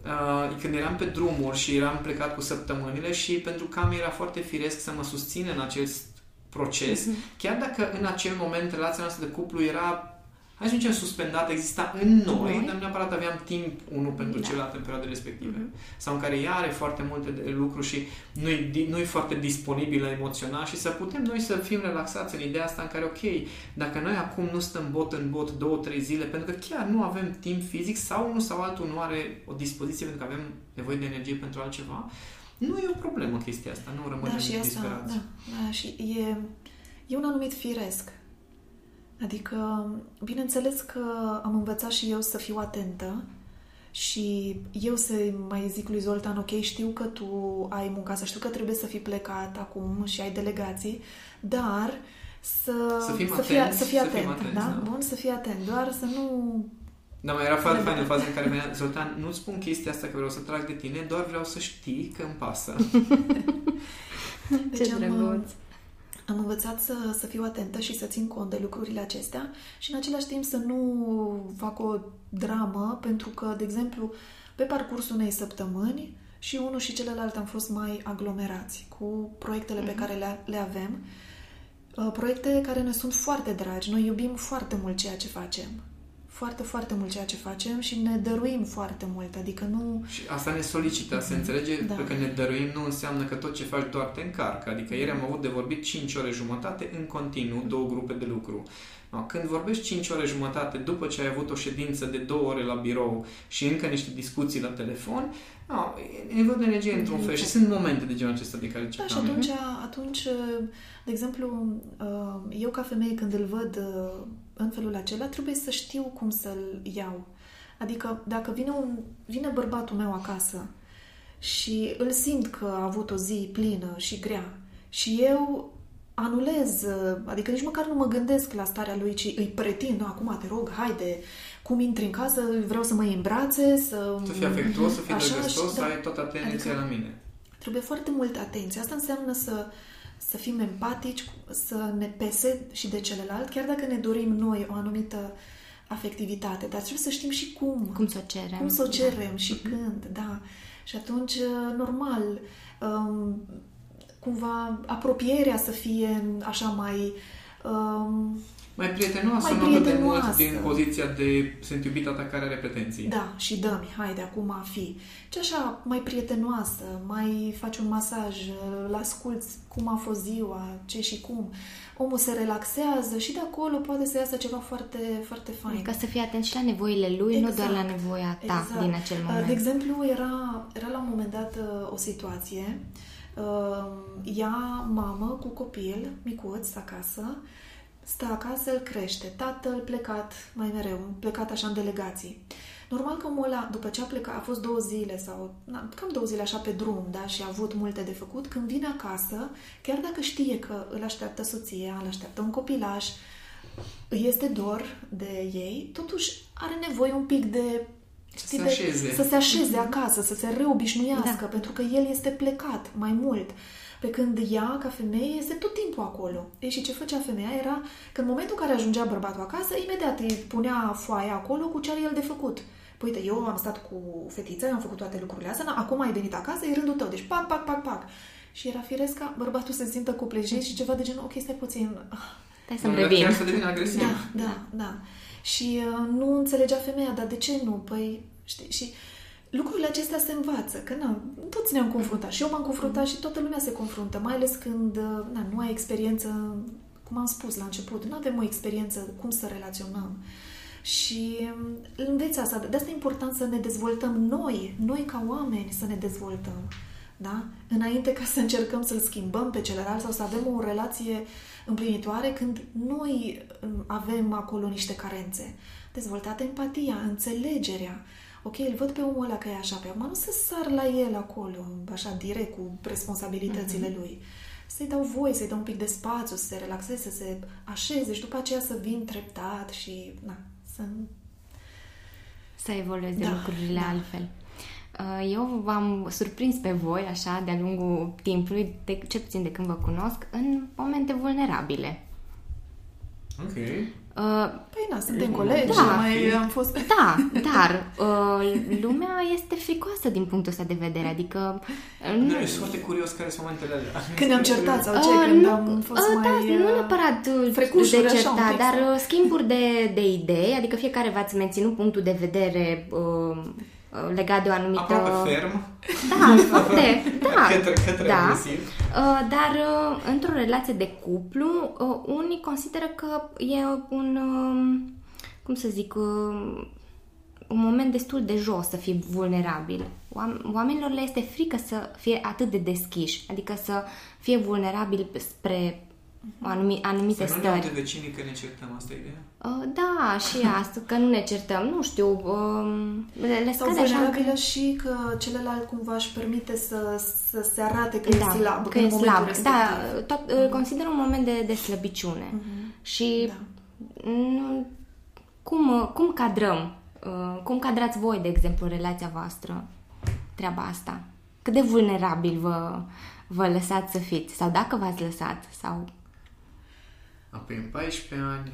uh, când eram pe drumuri și eram plecat cu săptămânile și pentru că mi era foarte firesc să mă susțin în acest proces, mm-hmm. chiar dacă în acel moment relația noastră de cuplu era hai să zicem, suspendat, exista în noi, noi, dar neapărat aveam timp unul pentru da. celălalt în perioade respective. Mm-hmm. Sau în care ea are foarte multe de lucruri și nu e, nu e foarte disponibilă emoțional și să putem noi să fim relaxați în ideea asta în care, ok, dacă noi acum nu stăm bot în bot două, trei zile, pentru că chiar nu avem timp fizic sau unul sau altul nu are o dispoziție pentru că avem nevoie de energie pentru altceva, nu e o problemă chestia asta, nu rămânem da, și asta, disperați. Da, da, și e, e un anumit firesc Adică, bineînțeles că am învățat și eu să fiu atentă și eu să mai zic lui Zoltan, ok, știu că tu ai munca, să știu că trebuie să fii plecat acum și ai delegații, dar să, să, fim să, atenți, fii, să fii atent, să fim atenți, da? da? Bun, să fii atent, doar să nu... Da, mai era foarte fain în faza în care mi Zoltan, nu spun chestia asta că vreau să trag de tine, doar vreau să știi că îmi pasă. deci Ce drăguț! Am învățat să, să fiu atentă și să țin cont de lucrurile acestea și în același timp să nu fac o dramă, pentru că, de exemplu, pe parcursul unei săptămâni și unul și celălalt am fost mai aglomerați cu proiectele mm-hmm. pe mhm. care le, le avem. Uh, proiecte care ne sunt foarte dragi. Noi iubim foarte mult ceea ce facem foarte, foarte mult ceea ce facem și ne dăruim foarte mult, adică nu... Și asta ne solicită, se înțelege da. că ne dăruim nu înseamnă că tot ce faci doar te încarcă, adică ieri am avut de vorbit 5 ore jumătate în continuu, două grupe de lucru. Când vorbești 5 ore jumătate după ce ai avut o ședință de 2 ore la birou și încă niște discuții la telefon, no, e nevoie de energie într-un fel și sunt momente de genul acesta de care Da, și atunci, atunci, de exemplu, uh, eu ca femeie când îl văd uh, în felul acela, trebuie să știu cum să-l iau. Adică dacă vine, un, vine bărbatul meu acasă și îl simt că a avut o zi plină și grea și eu anulez, adică nici măcar nu mă gândesc la starea lui, ci îi pretind, no, acum te rog, haide, cum intri în casă, vreau să mă iei în brațe, să... Să fii afectuos, să fii drăgăstos, să da. ai toată atenția adică la mine. Trebuie foarte multă atenție. Asta înseamnă să, să fim empatici, să ne pese și de celălalt, chiar dacă ne dorim noi o anumită afectivitate, dar trebuie să știm și cum. Cum să o cerem. Cum să o cerem da. și mm-hmm. când, da. Și atunci, normal, um, cumva apropierea să fie așa mai... Um, Mai prietenoasă, Mai nu atât de prietenoasă. mult din poziția de sunt iubita ta care are pretenții. Da, și dă-mi, haide, acum a fi. Și așa, mai prietenoasă, mai faci un masaj, îl asculți cum a fost ziua, ce și cum. Omul se relaxează și de acolo poate să iasă ceva foarte, foarte fain. Ca să fii atent și la nevoile lui, nu doar la nevoia ta exact. din acel moment. De exemplu, era, era la un moment dat uh, o situație, uh, ea, mamă, cu copil, micuț, acasă, stă acasă, îl crește. Tatăl plecat mai mereu, plecat așa în delegații. Normal că omul ăla, după ce a plecat, a fost două zile sau na, cam două zile așa pe drum, da, și a avut multe de făcut, când vine acasă, chiar dacă știe că îl așteaptă soția, îl așteaptă un copilaș, îi este dor de ei, totuși are nevoie un pic de Să știi, se de- așeze. să se așeze acasă, să se reobișnuiască, Da. pentru că el este plecat mai mult. Pe când ea, ca femeie, este tot timpul acolo. Ei, și ce făcea femeia era că în momentul în care ajungea bărbatul acasă, imediat îi punea foaia acolo cu ce are el de făcut. Păi, uite, eu am stat cu fetița, eu am făcut toate lucrurile astea, na, acum ai venit acasă, e rândul tău. Deci, pac, pac, pac, pac. Și era firesc ca bărbatul să se simtă cuplejit și ceva de genul, ok, stai puțin, Stai să-mi Nu, revin. Chiar să devină agresiv. da, da, da. Și uh, nu înțelegea femeia, dar de ce nu? Păi, știi, și lucrurile acestea se învață, că na, toți ne-am confruntat. Și eu m-am confruntat și toată lumea se confruntă, mai ales când uh, na, nu ai experiență, cum am spus la început, nu avem o experiență cum să relaționăm. Și um, înveți asta. De asta e important să ne dezvoltăm noi, noi ca oameni să ne dezvoltăm. Da? Înainte ca să încercăm să-l schimbăm pe celălalt sau să avem o relație împlinitoare când noi um, avem acolo niște carențe. Dezvoltată empatia, înțelegerea. Ok, îl văd pe omul ăla că e așa, pe acum nu să sar la el acolo, așa direct, cu responsabilitățile Mhm. lui. Să-i dau voie, să-i dau un pic de spațiu, să se relaxeze, să se așeze și după aceea să vin treptat și na, să... Să evolueze Da, lucrurile da. altfel. Uh, Eu v-am surprins pe voi, așa, de-a lungul timpului, de, cel puțin de când vă cunosc, în momente vulnerabile. Ok. Uh, Păi na, suntem colegi, Da. mai am fost... Da, dar uh, lumea este fricoasă din punctul ăsta de vedere, adică uh, Nu, eu sunt foarte curios care sunt momentele alea. Când ne-am certat sau ce, Uh, când nu, am fost uh, mai... Da, nu uh, neapărat uh, frecușuri de așa un certat, pic, dar sau- uh, schimburi de, de idei, adică fiecare v-ați menținut punctul de vedere uh, uh, legat de o anumită... Aproape ferm. Da, foarte, da. Către, către da. agresiv. Uh, dar uh, într-o relație de cuplu, uh, unii consideră că e un, uh, cum să zic, uh, un moment destul de jos să fii vulnerabil. Oam- Oamenilor le este frică să fie atât de deschiși, adică să fie vulnerabil spre anumi- anumite Să nu ne stări. aute vecinii că ne certăm, asta e ideea? Uh, Da, și asta, că nu ne certăm, nu știu, um, le, le Sau scade așa vulnerabilă și că celălalt cumva își permite să, să se arate că e slab că în e momentul slab. respectiv. Da, tot, îl consider un moment de, de slăbiciune. Mhm. Și Da. nu- cum, cum cadrăm? uh, Cum cadrați voi, de exemplu, în relația voastră treaba asta? Cât de vulnerabil vă, vă lăsați să fiți? Sau dacă v-ați lăsat? Sau... Apoi în 14 ani,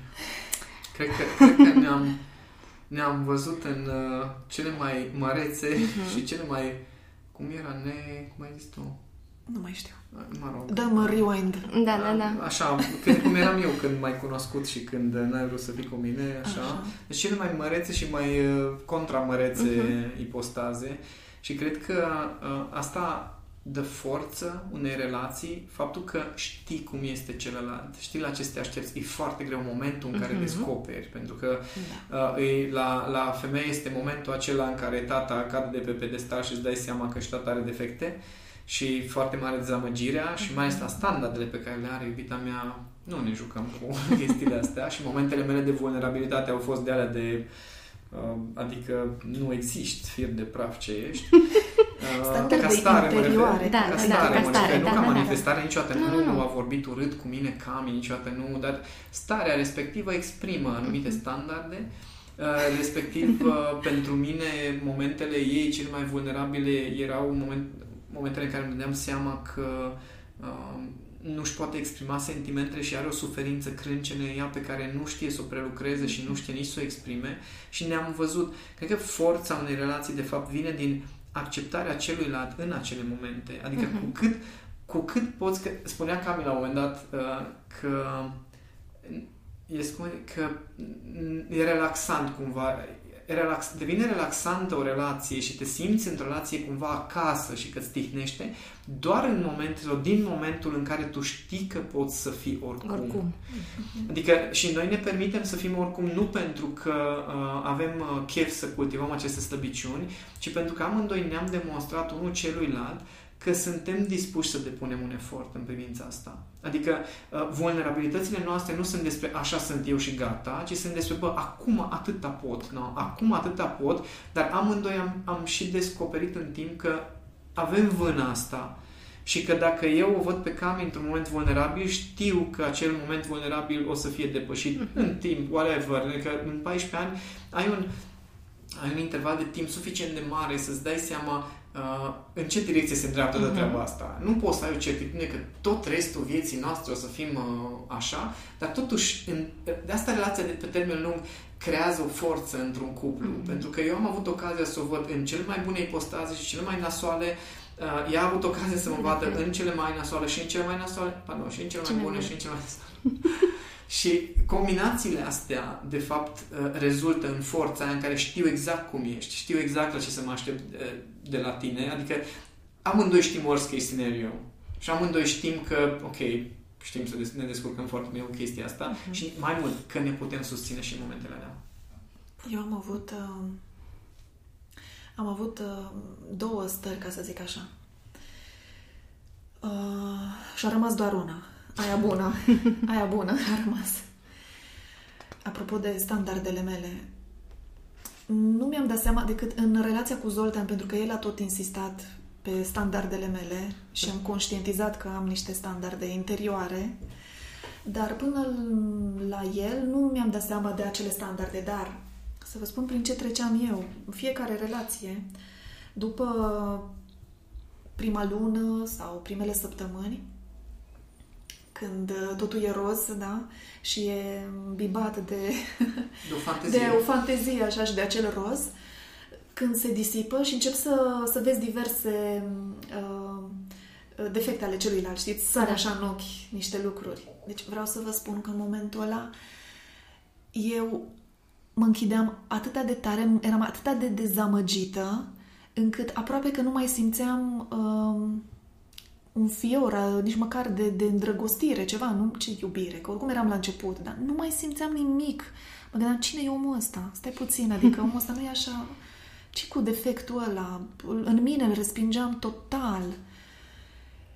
cred că, cred că ne-am, ne-am văzut în uh, cele mai mărețe Mhm. și cele mai... Cum era? Ne... Cum ai zis tu? Nu mai știu. Mă rog. Dăm rewind. Da, da, da. Așa, când, cum eram eu când m-ai cunoscut și când uh, n-ai vrut să fii cu mine, așa. Așa. Deci cele mai mărețe și mai uh, contramărețe Mhm. ipostaze și cred că uh, asta dă forță unei relații, faptul că știi cum este celălalt, știi la ce să te aștepți. E foarte greu momentul în care Mhm. descoperi, pentru că Da. uh, e, la, la femeie este momentul acela în care tata cade de pe pedestal și îți dai seama că și tata are defecte și foarte mare dezamăgirea și mai ales la standardele pe care le are iubita mea, nu ne jucăm cu chestiile astea și momentele mele de vulnerabilitate au fost de alea de uh, adică nu existi, fir de praf ce ești. Uh, Standarde ca stare, mă interioare. refer. Da, ca da, stare, ca mă stare, refer. da, nu ca da, da. manifestare niciodată. Nu, Nu, nu, nu. a vorbit urât cu mine, Cami, niciodată nu, dar starea respectivă exprimă anumite Mhm. standarde Uh, respectiv, uh, pentru mine, momentele ei cele mai vulnerabile erau moment, momentele în care îmi dădeam seama că uh, nu își poate exprima sentimentele și are o suferință crâncene în ea pe care nu știe să o prelucreze și nu știe nici să o exprime și ne-am văzut. Cred că forța unei relații, de fapt, vine din acceptarea celuilalt în acele momente. Adică Mhm. cu cât cu cât poți, că spunea Cami la un moment dat uh, că e spune că e relaxant cumva relax, devine relaxantă o relație și te simți într-o relație cumva acasă și că îți tihnește doar în momentul, din momentul în care tu știi că poți să fii oricum. oricum. Adică și noi ne permitem să fim oricum nu pentru că uh, avem uh, chef să cultivăm aceste slăbiciuni, ci pentru că amândoi ne-am demonstrat unul celuilalt că suntem dispuși să depunem un efort în privința asta. Adică uh, vulnerabilitățile noastre nu sunt despre așa sunt eu și gata, ci sunt despre, bă, acum atâta pot, no? acum atâta pot, dar amândoi am, am și descoperit în timp că avem vâna asta și că dacă eu o văd pe Cami într-un moment vulnerabil, știu că acel moment vulnerabil o să fie depășit mm-hmm. în timp, whatever. Adică în 14 ani ai un, ai un interval de timp suficient de mare să-ți dai seama uh, în ce direcție se îndreaptă uh-huh. de treaba asta. Nu poți să ai o certitudine că tot restul vieții noastre o să fim uh, așa, dar totuși, în, de asta relația de pe termen lung creează o forță într-un cuplu. Uh-huh. Pentru că eu am avut ocazia să o văd în cele mai bune ipostaze și cele mai nasoale Uh, ea a avut ocazia să mă vadă uh-huh. în cele mai nasoale și în cele mai nasoale, pardon, și în cele mai bune și în cele mai nasoale. Și combinațiile astea, de fapt, uh, rezultă în forța aia în care știu exact cum ești, știu exact la ce să mă aștept uh, de la tine, adică amândoi știm worst case scenario și amândoi știm că, ok, știm să ne descurcăm foarte bine cu chestia asta uh-huh. și mai mult că ne putem susține și în momentele alea. Eu am avut uh, am avut uh, două stări, ca să zic așa. Uh, și a rămas doar una Aia bună. Aia bună a rămas. Apropo de standardele mele, nu mi-am dat seama decât în relația cu Zoltan, pentru că el a tot insistat pe standardele mele și am conștientizat că am niște standarde interioare, dar până la el nu mi-am dat seama de acele standarde, dar să vă spun prin ce treceam eu. În fiecare relație, după prima lună sau primele săptămâni, când uh, totul e roz, da? Și e bibat de, de, o, fantezie. de o fantezie, așa, și de acel roz, când se disipă și încep să, să vezi diverse uh, defecte ale celuilalt, știți? Sare da. așa în ochi niște lucruri. Deci vreau să vă spun că în momentul ăla eu mă închideam atât de tare, eram atât de dezamăgită, încât aproape că nu mai simțeam... Uh, un fior, nici măcar de, de îndrăgostire, ceva, nu ce iubire, că oricum eram la început, dar nu mai simțeam nimic. Mă gândeam, cine e omul ăsta? Stai puțin, adică omul ăsta nu e așa... ce cu defectul ăla? În mine îl respingeam total.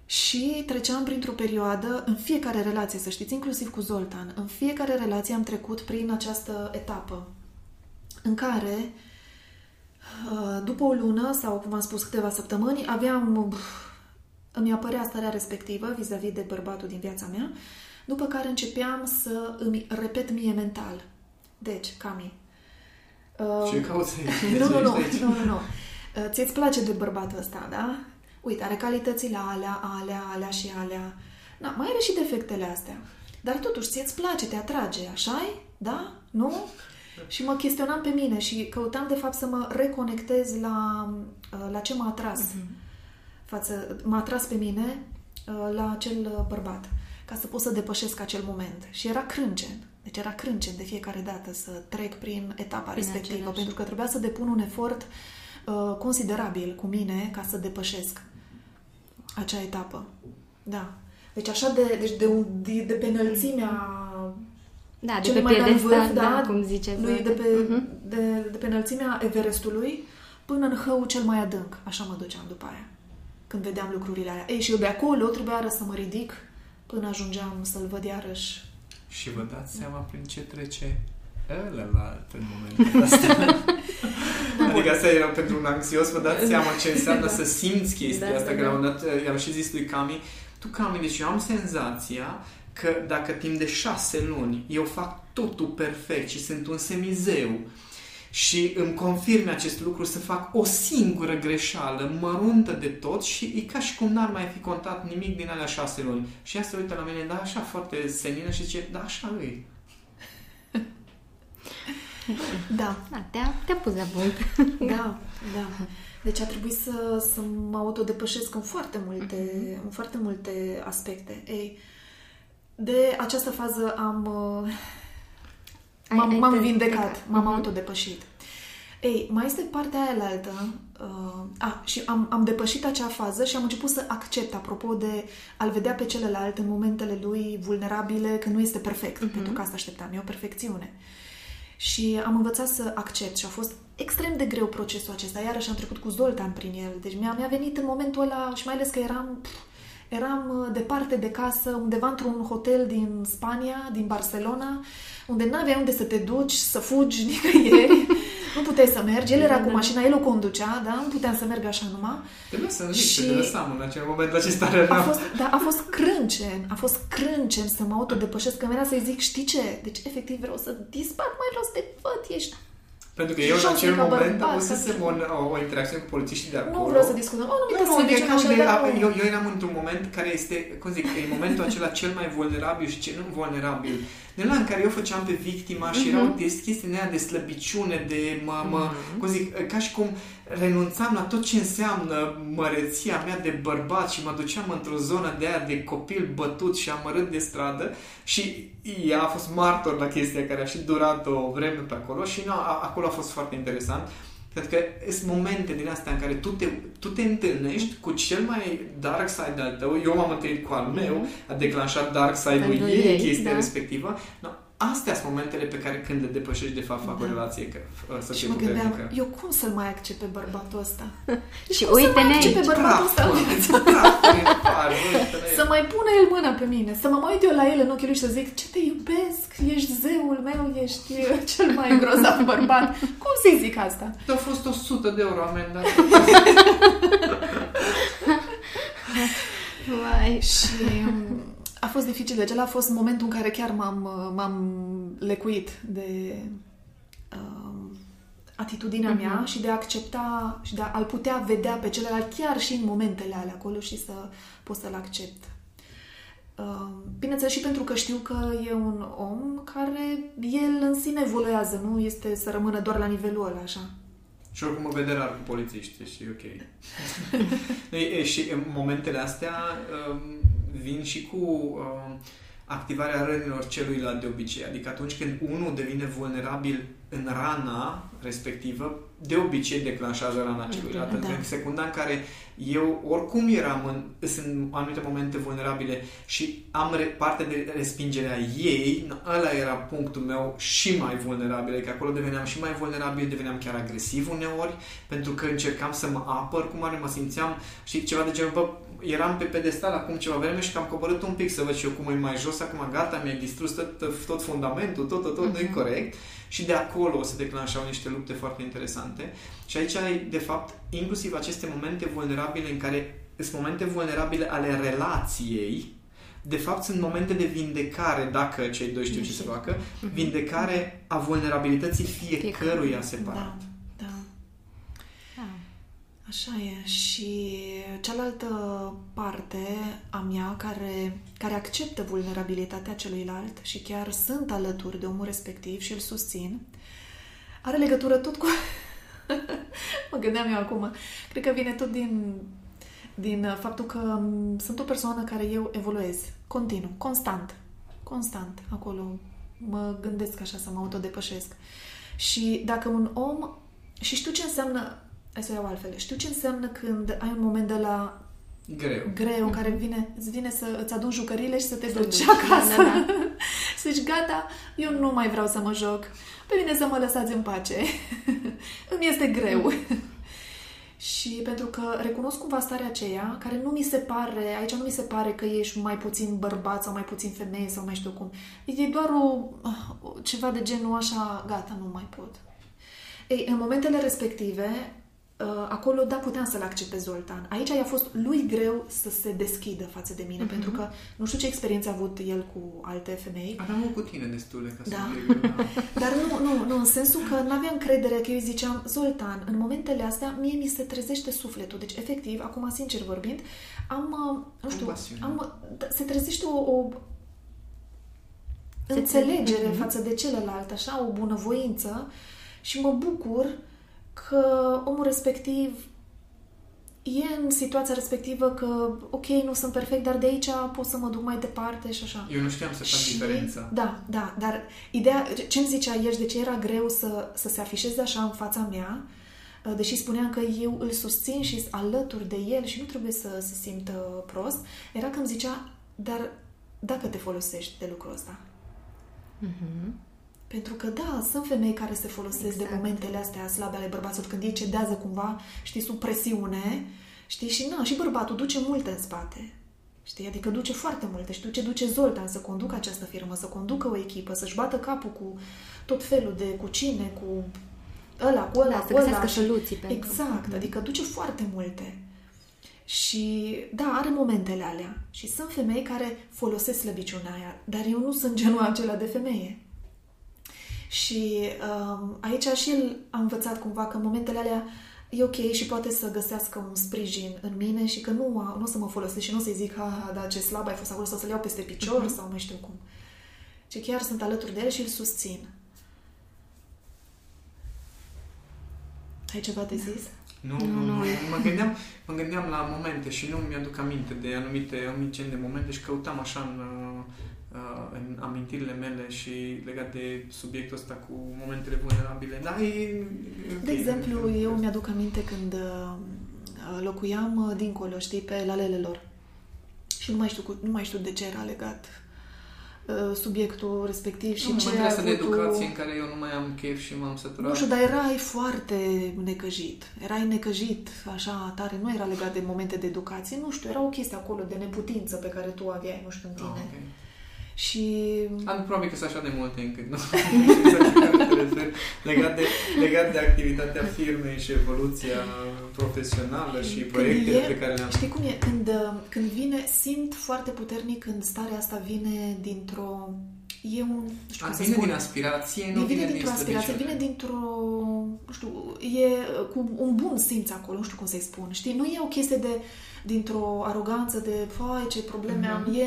Și treceam printr-o perioadă, în fiecare relație, să știți, inclusiv cu Zoltan, în fiecare relație am trecut prin această etapă în care, după o lună sau, cum am spus, câteva săptămâni, aveam îmi apărea starea respectivă vis-a-vis de bărbatul din viața mea, după care începeam să îmi repet mie mental. Deci, Cami... Uh, Ce cauți nu, nu, nu, nu, nu, nu. Uh, ți-ți place de bărbatul ăsta, da? Uite, are calitățile alea, alea, alea și alea. Na, mai are și defectele astea. Dar totuși, ți-ți place, te atrage, așa Da? Nu? Și mă chestionam pe mine și căutam, de fapt, să mă reconectez la, uh, la ce m-a atras. Uh-huh față, m-a atras pe mine uh, la acel uh, bărbat, ca să pot să depășesc acel moment. Și era crâncen. Deci era crâncen de fiecare dată să trec prin etapa prin respectivă, același. pentru că trebuia să depun un efort uh, considerabil cu mine ca să depășesc acea etapă. Da. Deci așa de, deci de, de, de pe înălțimea da, de pe piedestal, da, da, cum ziceți. Lui, de, pe, uh-huh. de, de pe înălțimea Everestului până în hău cel mai adânc. Așa mă duceam după aia când vedeam lucrurile alea. Ei, și eu de acolo trebuia să mă ridic până ajungeam să-l văd iarăși. Și vă dați seama prin ce trece ălălalt în momentul ăsta. adică asta era pentru un anxios, vă dați seama ce înseamnă să simți chestia da, asta, da, că la un dat i-am și zis lui Cami, tu Cami, deci eu am senzația că dacă timp de șase luni eu fac totul perfect și sunt un semizeu, și îmi confirme acest lucru să fac o singură greșeală măruntă de tot și e ca și cum n-ar mai fi contat nimic din alea șase luni. Și ea se uită la mine, da, așa foarte senină și zice, da, așa e. Da. da te-a, te-a pus la punct. Da, da. Deci a trebuit să, să mă autodepășesc în foarte multe, uh-huh. în foarte multe aspecte. Ei, de această fază am, M-am, m-am vindecat, m-am uh-huh. autodepășit. Ei, mai este partea aia la altă. Uh, a, și am, am depășit acea fază și am început să accept, apropo de a-l vedea pe celălalt în momentele lui vulnerabile, că nu este perfect, uh-huh. pentru că asta așteptam, e o perfecțiune. Și am învățat să accept și a fost extrem de greu procesul acesta. Iarăși am trecut cu Zoltan prin el. Deci mi-a, mi-a venit în momentul ăla și mai ales că eram... Pf, eram uh, departe de casă, undeva într-un hotel din Spania, din Barcelona, unde n-aveai unde să te duci, să fugi nicăieri, nu puteai să mergi. El era cu mașina, el o conducea, da? Nu puteam să merg așa numai. Trebuie să zic și... te lăsam în acel moment acesta a fost, da, a fost crâncen, a fost crâncen să mă autodepășesc, că venea să-i zic, știi ce? Deci, efectiv, vreau să dispar, mai vreau să te văd, ești pentru că eu în acel moment avusesem o, o, o interacțiune cu polițiștii de acolo. Nu vreau să discutăm. Oh, nu, nu, nu, e ca de, da, eu, eu eram într-un moment care este, cum zic, e momentul acela cel mai vulnerabil și cel nu vulnerabil de la în care eu făceam pe victima și uh-huh. erau chestii de slăbiciune, de mă, mă uh-huh. cum zic, ca și cum renunțam la tot ce înseamnă măreția mea de bărbat și mă duceam într-o zonă de aia de copil bătut și amărât de stradă și ea a fost martor la chestia care a și durat o vreme pe acolo și nu, acolo a fost foarte interesant. Pentru că sunt momente din astea în care tu te, tu te întâlnești cu cel mai dark side al tău. Eu m-am întâlnit cu al meu, mm-hmm. a declanșat dark side-ul ei, chestia da. respectivă. No, astea sunt momentele pe care când le depășești, de fapt, fac da. o relație că, să Și mă gândeam, că... eu cum să-l mai accept pe bărbatul ăsta? și uite-ne aici. pe bărbatul ăsta. să mai pună el mâna pe mine, să mă mai uit eu la el în ochii lui și să zic, ce te iubesc, ești zeul meu, ești cel mai grozav bărbat. Cum să-i zic asta? A fost 100 de euro amendat. Vai. Și um, a fost dificil, deci a fost momentul în care chiar m-am, m-am lecuit de uh, atitudinea uh-huh. mea și de a accepta și de a-l putea vedea pe celălalt chiar și în momentele alea acolo și să pot să-l accept. Uh, bineînțeles și pentru că știu că e un om care el în sine evoluează, nu este să rămână doar la nivelul ăla, așa. Și oricum mă vede rar cu polițiști și ok. e, și în momentele astea um, vin și cu uh, activarea rănilor celuilalt de obicei. Adică atunci când unul devine vulnerabil în rana respectivă, de obicei declanșează rana celuilalt. Da. În secunda în care eu oricum eram în, în anumite momente vulnerabile și am re, parte de respingerea ei, ăla era punctul meu și mai vulnerabil, că acolo deveneam și mai vulnerabil, deveneam chiar agresiv uneori, pentru că încercam să mă apăr, cum are, mă simțeam și ceva de genul, bă, eram pe pedestal acum ceva vreme și că am coborât un pic să văd și eu cum e mai jos, acum gata, mi-ai distrus tot, tot fundamentul, tot, tot, tot, uh-huh. nu-i mhm. corect. Și de acolo o să declanșau niște lupte foarte interesante. Și aici ai, de fapt, inclusiv aceste momente vulnerabile în care sunt momente vulnerabile ale relației, de fapt sunt momente de vindecare, dacă cei doi știu ce să facă, mhm. vindecare a vulnerabilității fiecăruia separat. Da. Așa e. Și cealaltă parte a mea care, care acceptă vulnerabilitatea celuilalt și chiar sunt alături de omul respectiv și îl susțin, are legătură tot cu... mă gândeam eu acum. Cred că vine tot din, din faptul că sunt o persoană care eu evoluez continuu, constant. Constant. Acolo mă gândesc așa să mă autodepășesc. Și dacă un om... Și știu ce înseamnă hai să o iau altfel. Știu ce înseamnă când ai un moment de la greu, greu în care vine, îți vine să îți adun jucăriile și să te duci acasă. Da, da. să zici, gata, eu nu mai vreau să mă joc. Pe mine să mă lăsați în pace. Îmi este greu. și pentru că recunosc cumva starea aceea, care nu mi se pare, aici nu mi se pare că ești mai puțin bărbat sau mai puțin femeie sau mai știu cum. E doar o, ceva de genul așa, gata, nu mai pot. Ei, în momentele respective, Uh, acolo, da, puteam să-l accept pe Zoltan. Aici i-a fost lui greu să se deschidă față de mine, uh-huh. pentru că nu știu ce experiență a avut el cu alte femei. Aveam cu tine destule ca da. să da. Dar nu, nu, nu, în sensul că nu aveam încredere că eu îi ziceam, Zoltan, în momentele astea, mie mi se trezește sufletul. Deci, efectiv, acum, sincer vorbind, am, uh, nu știu, am, da, se trezește o, o înțelegere uh-huh. față de celălalt, așa, o bunăvoință și mă bucur că omul respectiv e în situația respectivă că, ok, nu sunt perfect, dar de aici pot să mă duc mai departe și așa. Eu nu știam să fac Și- diferența. Da, da, dar ideea, ce-mi zicea ieri, de ce era greu să, să se afișeze așa în fața mea, uh, deși spuneam că eu îl susțin și sunt alături de el și nu trebuie să se simtă prost, era că îmi zicea, dar dacă te folosești de lucrul ăsta. Mhm. Pentru că, da, sunt femei care se folosesc exact. de Exact. momentele astea slabe ale bărbaților, când ei cedează cumva, știi, sub presiune, știi, și na, și bărbatul duce multe în spate. Știi, adică duce foarte multe. Și ce duce Zoltan să conducă această firmă, să conducă o echipă, să-și bată capul cu tot felul de cu cine, cu ăla, cu ăla, Da, cu să găsească ăla. și- soluții pentru- Exact, Mhm. adică duce foarte multe. Și da, are momentele alea. Și sunt femei care folosesc slăbiciunea aia, dar eu nu sunt genul acela de femeie. Și um, aici și el a învățat cumva că în momentele alea e ok și poate să găsească un sprijin în mine și că nu, a- nu o să mă folosesc și nu o să-i zic, ha, da, ce slab ai fost acolo, sau să-l iau peste picior sau nu știu cum. Ce chiar sunt alături de el și îl susțin. Ai ceva de zis? Nu, Nu, nu, nu. nu. Mă gândeam, mă gândeam la momente și nu mi-aduc aminte de anumite, anumite de momente și căutam așa în, uh, în amintirile mele și legat de subiectul ăsta cu momentele vulnerabile. Da, e, e ok. De exemplu, eu mi-aduc aminte când uh, locuiam uh, dincolo, știi, pe lalelelor. Și nu mai știu, cu, nu mai știu de ce era legat uh, subiectul respectiv și nu, ce mă a interesă de avut educație o- în care eu nu mai am chef și m-am săturat. Nu știu, dar erai foarte necăjit. Erai necăjit așa tare. Nu era legat de momente de educație. Nu știu, era o chestie acolo de neputință pe care tu o aveai, nu știu, în tine. Ah, ok. Și Am probabil că sunt așa de multe încât nu știu exact la care te referi. legat de, legat de activitatea firmei și evoluția profesională și proiectele e- pe care le-am Știi cum e? Când, uh, când vine, simt foarte puternic când starea asta vine dintr-o... E un... Nu știu A, cum să vine spun. din aspirație, nu Nu vine, vine din dintr-o aspirație, slăbiciune. vine dintr-o, nu știu, e cu un bun simț acolo, nu știu cum să-i spun, știi? Nu e o chestie de, dintr-o aroganță de, fai, ce probleme am, Mhm. e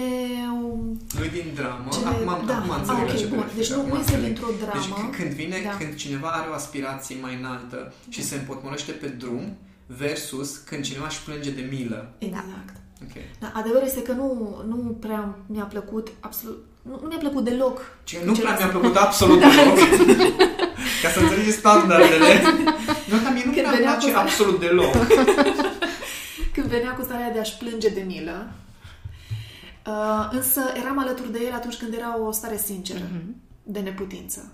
un... Nu din dramă. Ce- Acum, am- da, acum ah, înțeleg la ok, ce te bun. referi, Deci nu- acum nu este înțeleg. dintr-o dramă. Deci când- când vine, Da. când cineva are o aspirație mai înaltă și se împotmolește pe drum versus când cineva își plânge de milă. Exact. Ok. Da, adevărul este că nu, nu prea mi-a plăcut absolut, nu, nu mi-a plăcut deloc. Ce nu Ce prea las- mi-a plăcut absolut deloc. Ca să înțelegeți standardele. Nu, dar mie nu Când prea îmi venea place cu- absolut deloc. Când venea cu starea de a-și plânge de milă. Uh, însă eram alături de el atunci când era o stare sinceră, Mhm. de neputință.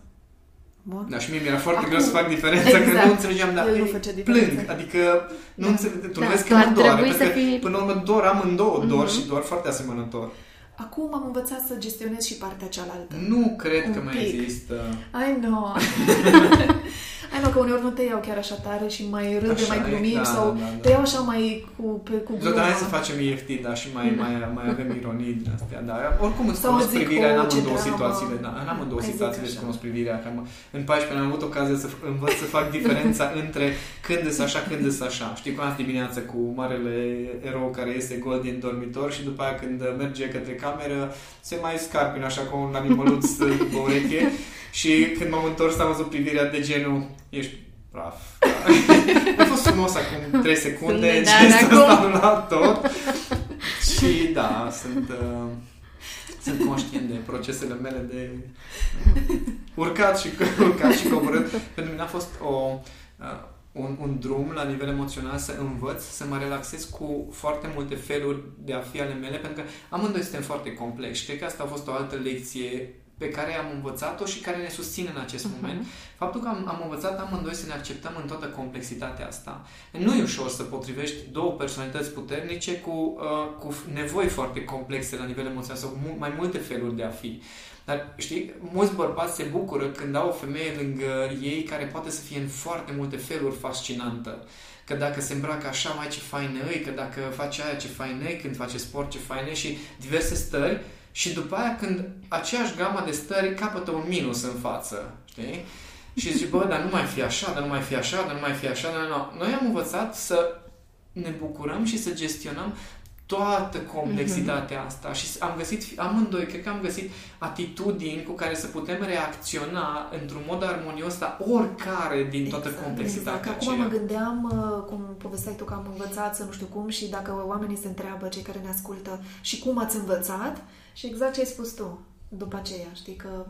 Bun? Da, și mie mi-era foarte Acum- greu să fac diferența, că Exact. nu înțelegeam, dar El nu ei, făcea diferența. plâng, adică nu Da. înțeleg, tu Da, vezi că tu ar mă doare, trebui pentru să că fii- până la urmă dor amândouă, dor Mhm. și dor foarte asemănător. Acum am învățat să gestionez și partea cealaltă. Nu cred că Un mai pic. există. I know. I know că uneori nu te iau chiar așa tare și mai râde, Așa mai e, glumim da, sau da, da. te iau așa mai cu, pe, cu glumă. Zoltan, hai să facem EFT, da, și mai, mai, mai avem ironii din astea, da. Oricum îți Sau cunosc zic, privirea în "Oh, ce amândouă dramă." situațiile, da, în amândouă Hai zic situațiile îți așa. cunosc privirea, că am- în 14 am avut ocazia să f- învăț să fac diferența între când îs așa, când îs așa. Știi cum azi dimineață cu marele erou care este gol din dormitor și după aia când merge către cameră se mai scarpină așa cu un animăluț pe ureche și când m-am întors am văzut privirea de genul ești praf. Da. A fost frumos acum 3 secunde, Sunt gestul nedar ăsta acum. anulat tot. Și da, sunt, uh, sunt conștient de procesele mele de urcat și, urcat și coborât. Pentru mine a fost o, uh, un, un drum la nivel emoțional să învăț, să mă relaxez cu foarte multe feluri de a fi ale mele, pentru că amândoi suntem foarte complexi. Cred că asta a fost o altă lecție pe care am învățat-o și care ne susține în acest Mhm. moment. Faptul că am, am învățat amândoi să ne acceptăm în toată complexitatea asta. Nu e ușor să potrivești două personalități puternice cu, uh, cu nevoi foarte complexe la nivel emoțional sau mu- mai multe feluri de a fi. Dar, știi, mulți bărbați se bucură când au o femeie lângă ei care poate să fie în foarte multe feluri fascinantă. Că dacă se îmbracă așa, mai ce faină e, că dacă face aia, ce faină e, când face sport, ce faină e și diverse stări. Și după aia, când aceeași gama de stări capătă un minus în față, știi? Și zici, bă, dar nu mai fi așa, dar nu mai fi așa, dar nu mai fi așa, dar nu. Noi am învățat să ne bucurăm și să gestionăm toată complexitatea mm-hmm. asta și am găsit, amândoi, cred că am găsit atitudini cu care să putem reacționa într-un mod armonios la oricare din toată exact, complexitatea exact. Acum mă gândeam, uh, cum povesteai tu că am învățat să nu știu cum și dacă oamenii se întreabă, cei care ne ascultă, și cum ați învățat și exact ce ai spus tu după aceea, știi, că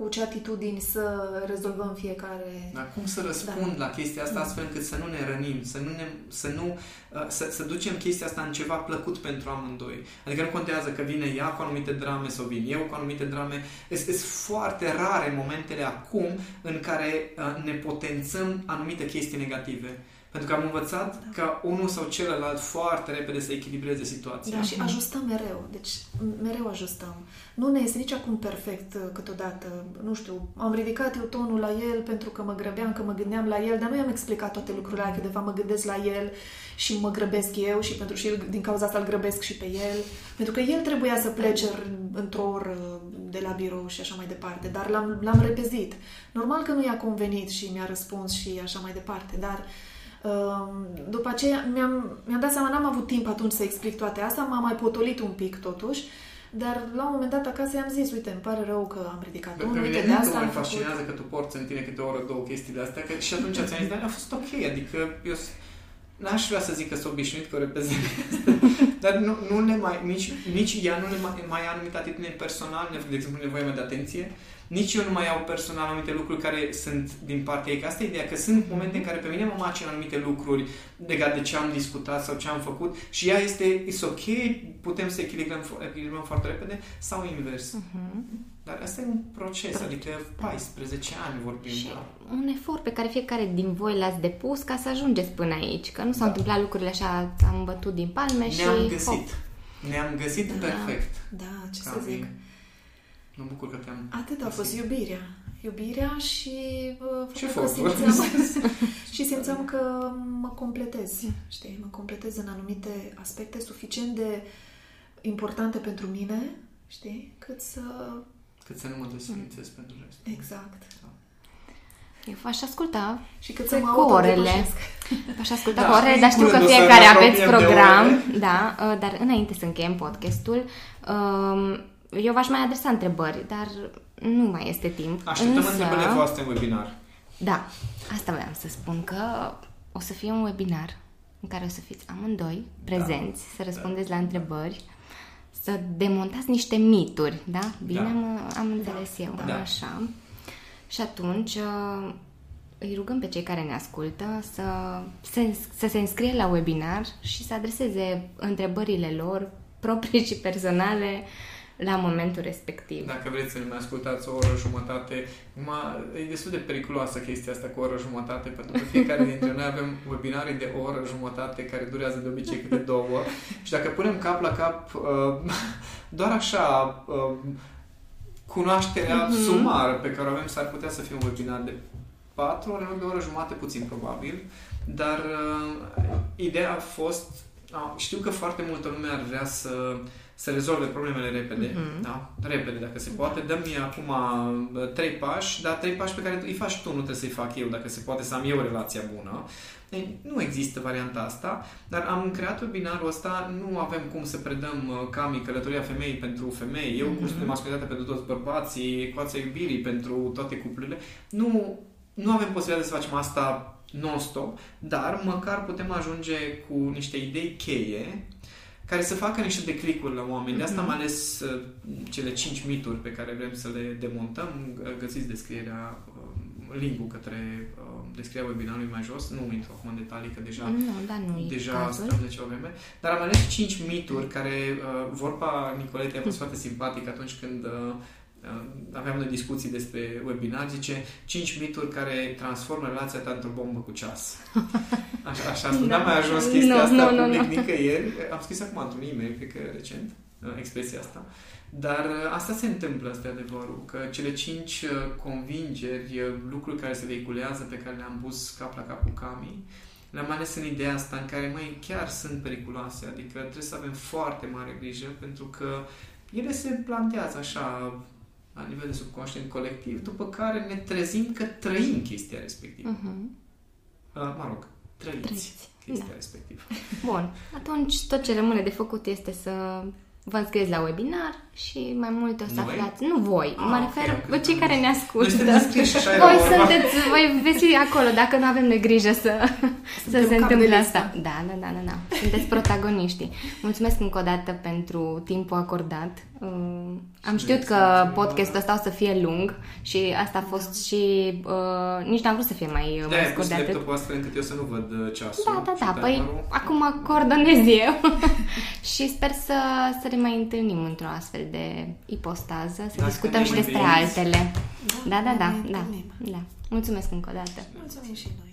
cu ce atitudini să rezolvăm fiecare... Dar cum să răspund da. la chestia asta astfel încât să nu ne rănim, să nu, ne, să, nu uh, să, să ducem chestia asta în ceva plăcut pentru amândoi. Adică nu contează că vine ea cu anumite drame sau vin eu cu anumite drame. Sunt foarte rare momentele acum în care uh, ne potențăm anumite chestii negative. Pentru că am învățat da. ca unul sau celălalt foarte repede să echilibreze situația. Da, și ajustăm mereu. Deci mereu ajustăm. Nu ne este nici acum perfect uh, câteodată. Nu știu, am ridicat eu tonul la el pentru că mă grăbeam, că mă gândeam la el, dar nu i-am explicat toate lucrurile alea, că de fapt mă gândesc la el și mă grăbesc eu și pentru și din cauza asta îl grăbesc și pe el. Pentru că el trebuia să plece într-o oră de la birou și așa mai departe, dar l-am, l-am repezit. Normal că nu i-a convenit și mi-a răspuns și așa mai departe, dar Ehm, după aceea mi-am, mi-am dat seama, n-am avut timp atunci să explic toate astea, m-am mai potolit un pic totuși, dar la un moment dat acasă i-am zis, uite, îmi pare rău că am ridicat Pe mine de asta mă fascinează făcut... că tu porți în tine câte o oră, două chestii de astea, că și atunci ți-am zis, dar a fost ok, adică eu n-aș vrea să zic că sunt obișnuit că o repezesc dar nu, nu ne mai, nici, nici ea nu ne mai, mai are anumite atitudine personal, de exemplu nevoia mea de atenție, nici eu nu mai iau personal anumite lucruri care sunt din partea ei. Că asta e ideea, că sunt momente în care pe mine mă macină anumite lucruri legat de ce am discutat sau ce am făcut și ea este, is ok, putem să echilibrăm, echilibrăm foarte repede sau invers. Uh-huh. Dar asta e un proces, Pro- adică 14 ani vorbim. Și da. un efort pe care fiecare din voi l-ați depus ca să ajungeți până aici, că nu s-au da. întâmplat lucrurile așa, am bătut din palme Ne-am și... Ne-am găsit. Hop. Ne-am găsit da, perfect. Da, ce să zic. Mă bucur că te-am... Atât a fost iubirea. Iubirea și... Uh, și simțeam, și simțeam că mă completez, știi? Mă completez în anumite aspecte suficient de importante pentru mine, știi? Cât să... Cât să nu mă desfințez mm. pentru rest. Exact. Da. Eu v-aș asculta și cât să mă cu orele. V-aș asculta da, cu orele, dar știu că fiecare aveți program. Da, uh, dar înainte să încheiem podcastul, um, eu v-aș mai adresa întrebări, dar nu mai este timp. Așteptăm Însă... întrebările voastre în webinar. Da, asta vreau să spun, că o să fie un webinar în care o să fiți amândoi prezenți, da. să răspundeți da. la întrebări, să demontați niște mituri, da? Bine da. Am, am înțeles eu, da. așa. Și atunci uh, îi rugăm pe cei care ne ascultă să, să, să se înscrie la webinar și să adreseze întrebările lor proprii și personale la momentul respectiv. Dacă vreți să ne mai ascultați o oră jumătate, ma, e destul de periculoasă chestia asta cu o oră jumătate, pentru că fiecare dintre noi avem webinarii de o oră jumătate care durează de obicei câte două și dacă punem cap la cap uh, doar așa uh, cunoașterea mm-hmm. sumară pe care o avem s-ar putea să fie un webinar de patru ore, de o oră jumătate puțin probabil, dar uh, ideea a fost, uh, știu că foarte multă lume ar vrea să uh, să rezolve problemele repede, mm-hmm. da? repede dacă se poate. Dă mi acum trei pași, dar trei pași pe care îi faci tu, nu trebuie să-i fac eu, dacă se poate să am eu relația bună. Ei, nu există varianta asta, dar am creat webinarul ăsta, nu avem cum să predăm uh, cami călătoria femeii pentru femei, eu mm-hmm. cursul de masculinitate pentru toți bărbații, ecuația iubirii pentru toate cuplurile. Nu, nu avem posibilitatea să facem asta non-stop, dar măcar putem ajunge cu niște idei cheie care să facă niște declicuri la oameni. De asta am mhm. ales uh, cele cinci mituri pe care vrem să le demontăm. Găsiți descrierea, uh, linkul către uh, descrierea webinarului mai jos. Nu intru acum în detalii, că deja, nu, da, nu deja stăm de ceva vreme. Dar am ales cinci mituri care, uh, vorba Nicolete a fost foarte simpatic atunci când uh, aveam noi discuții despre webinar, zice 5 mituri care transformă relația ta într-o bombă cu ceas. Așa, așa da. n-am mai ajuns chestia no, asta no, public no, no. nicăieri. Am scris acum într-un e-mail, cred că recent, uh, expresia asta. Dar uh, asta se întâmplă, asta e adevărul, că cele cinci uh, convingeri, lucruri care se vehiculează, pe care le-am pus cap la cap cu Cami, le-am ales în ideea asta în care, mai chiar sunt periculoase, adică trebuie să avem foarte mare grijă, pentru că ele se plantează așa la nivel de subconștient colectiv, după care ne trezim că trăim chestia respectivă. Uh-huh. Uh, mă rog, trăiți, Trăiți, chestia da. respectivă. Bun, atunci tot ce rămâne de făcut este să vă înscrieți la webinar și mai multe o să Noi? aflați. Nu voi, Ah, mă ok, refer am pe cei crezut. care ne Noi ascultă. suntem înscriși și așa era Voi vorba. sunteți, voi veți fi acolo dacă nu avem noi grijă să, să Suntem se cap de întâmple listă. asta. Da, da, da, da, da. Sunteți protagoniștii. Mulțumesc încă o dată pentru timpul acordat. Uh, Am Și știut noi că mulțumim, podcastul Laura. ăsta o să fie lung și asta a fost și uh, nici n-am vrut să fie mai, Da, mai ai scurt pus de atât. laptopul astfel încât eu să nu văd uh, ceasul. Da, da, și da, păi timerul. acum coordonez eu și sper să, să ne mai întâlnim într-o astfel de ipostază, să Dacă discutăm ne și mai despre veniți. altele. Da, da, ne da, mai da, întâlnim. da. Mulțumesc încă o dată. Mulțumim și noi.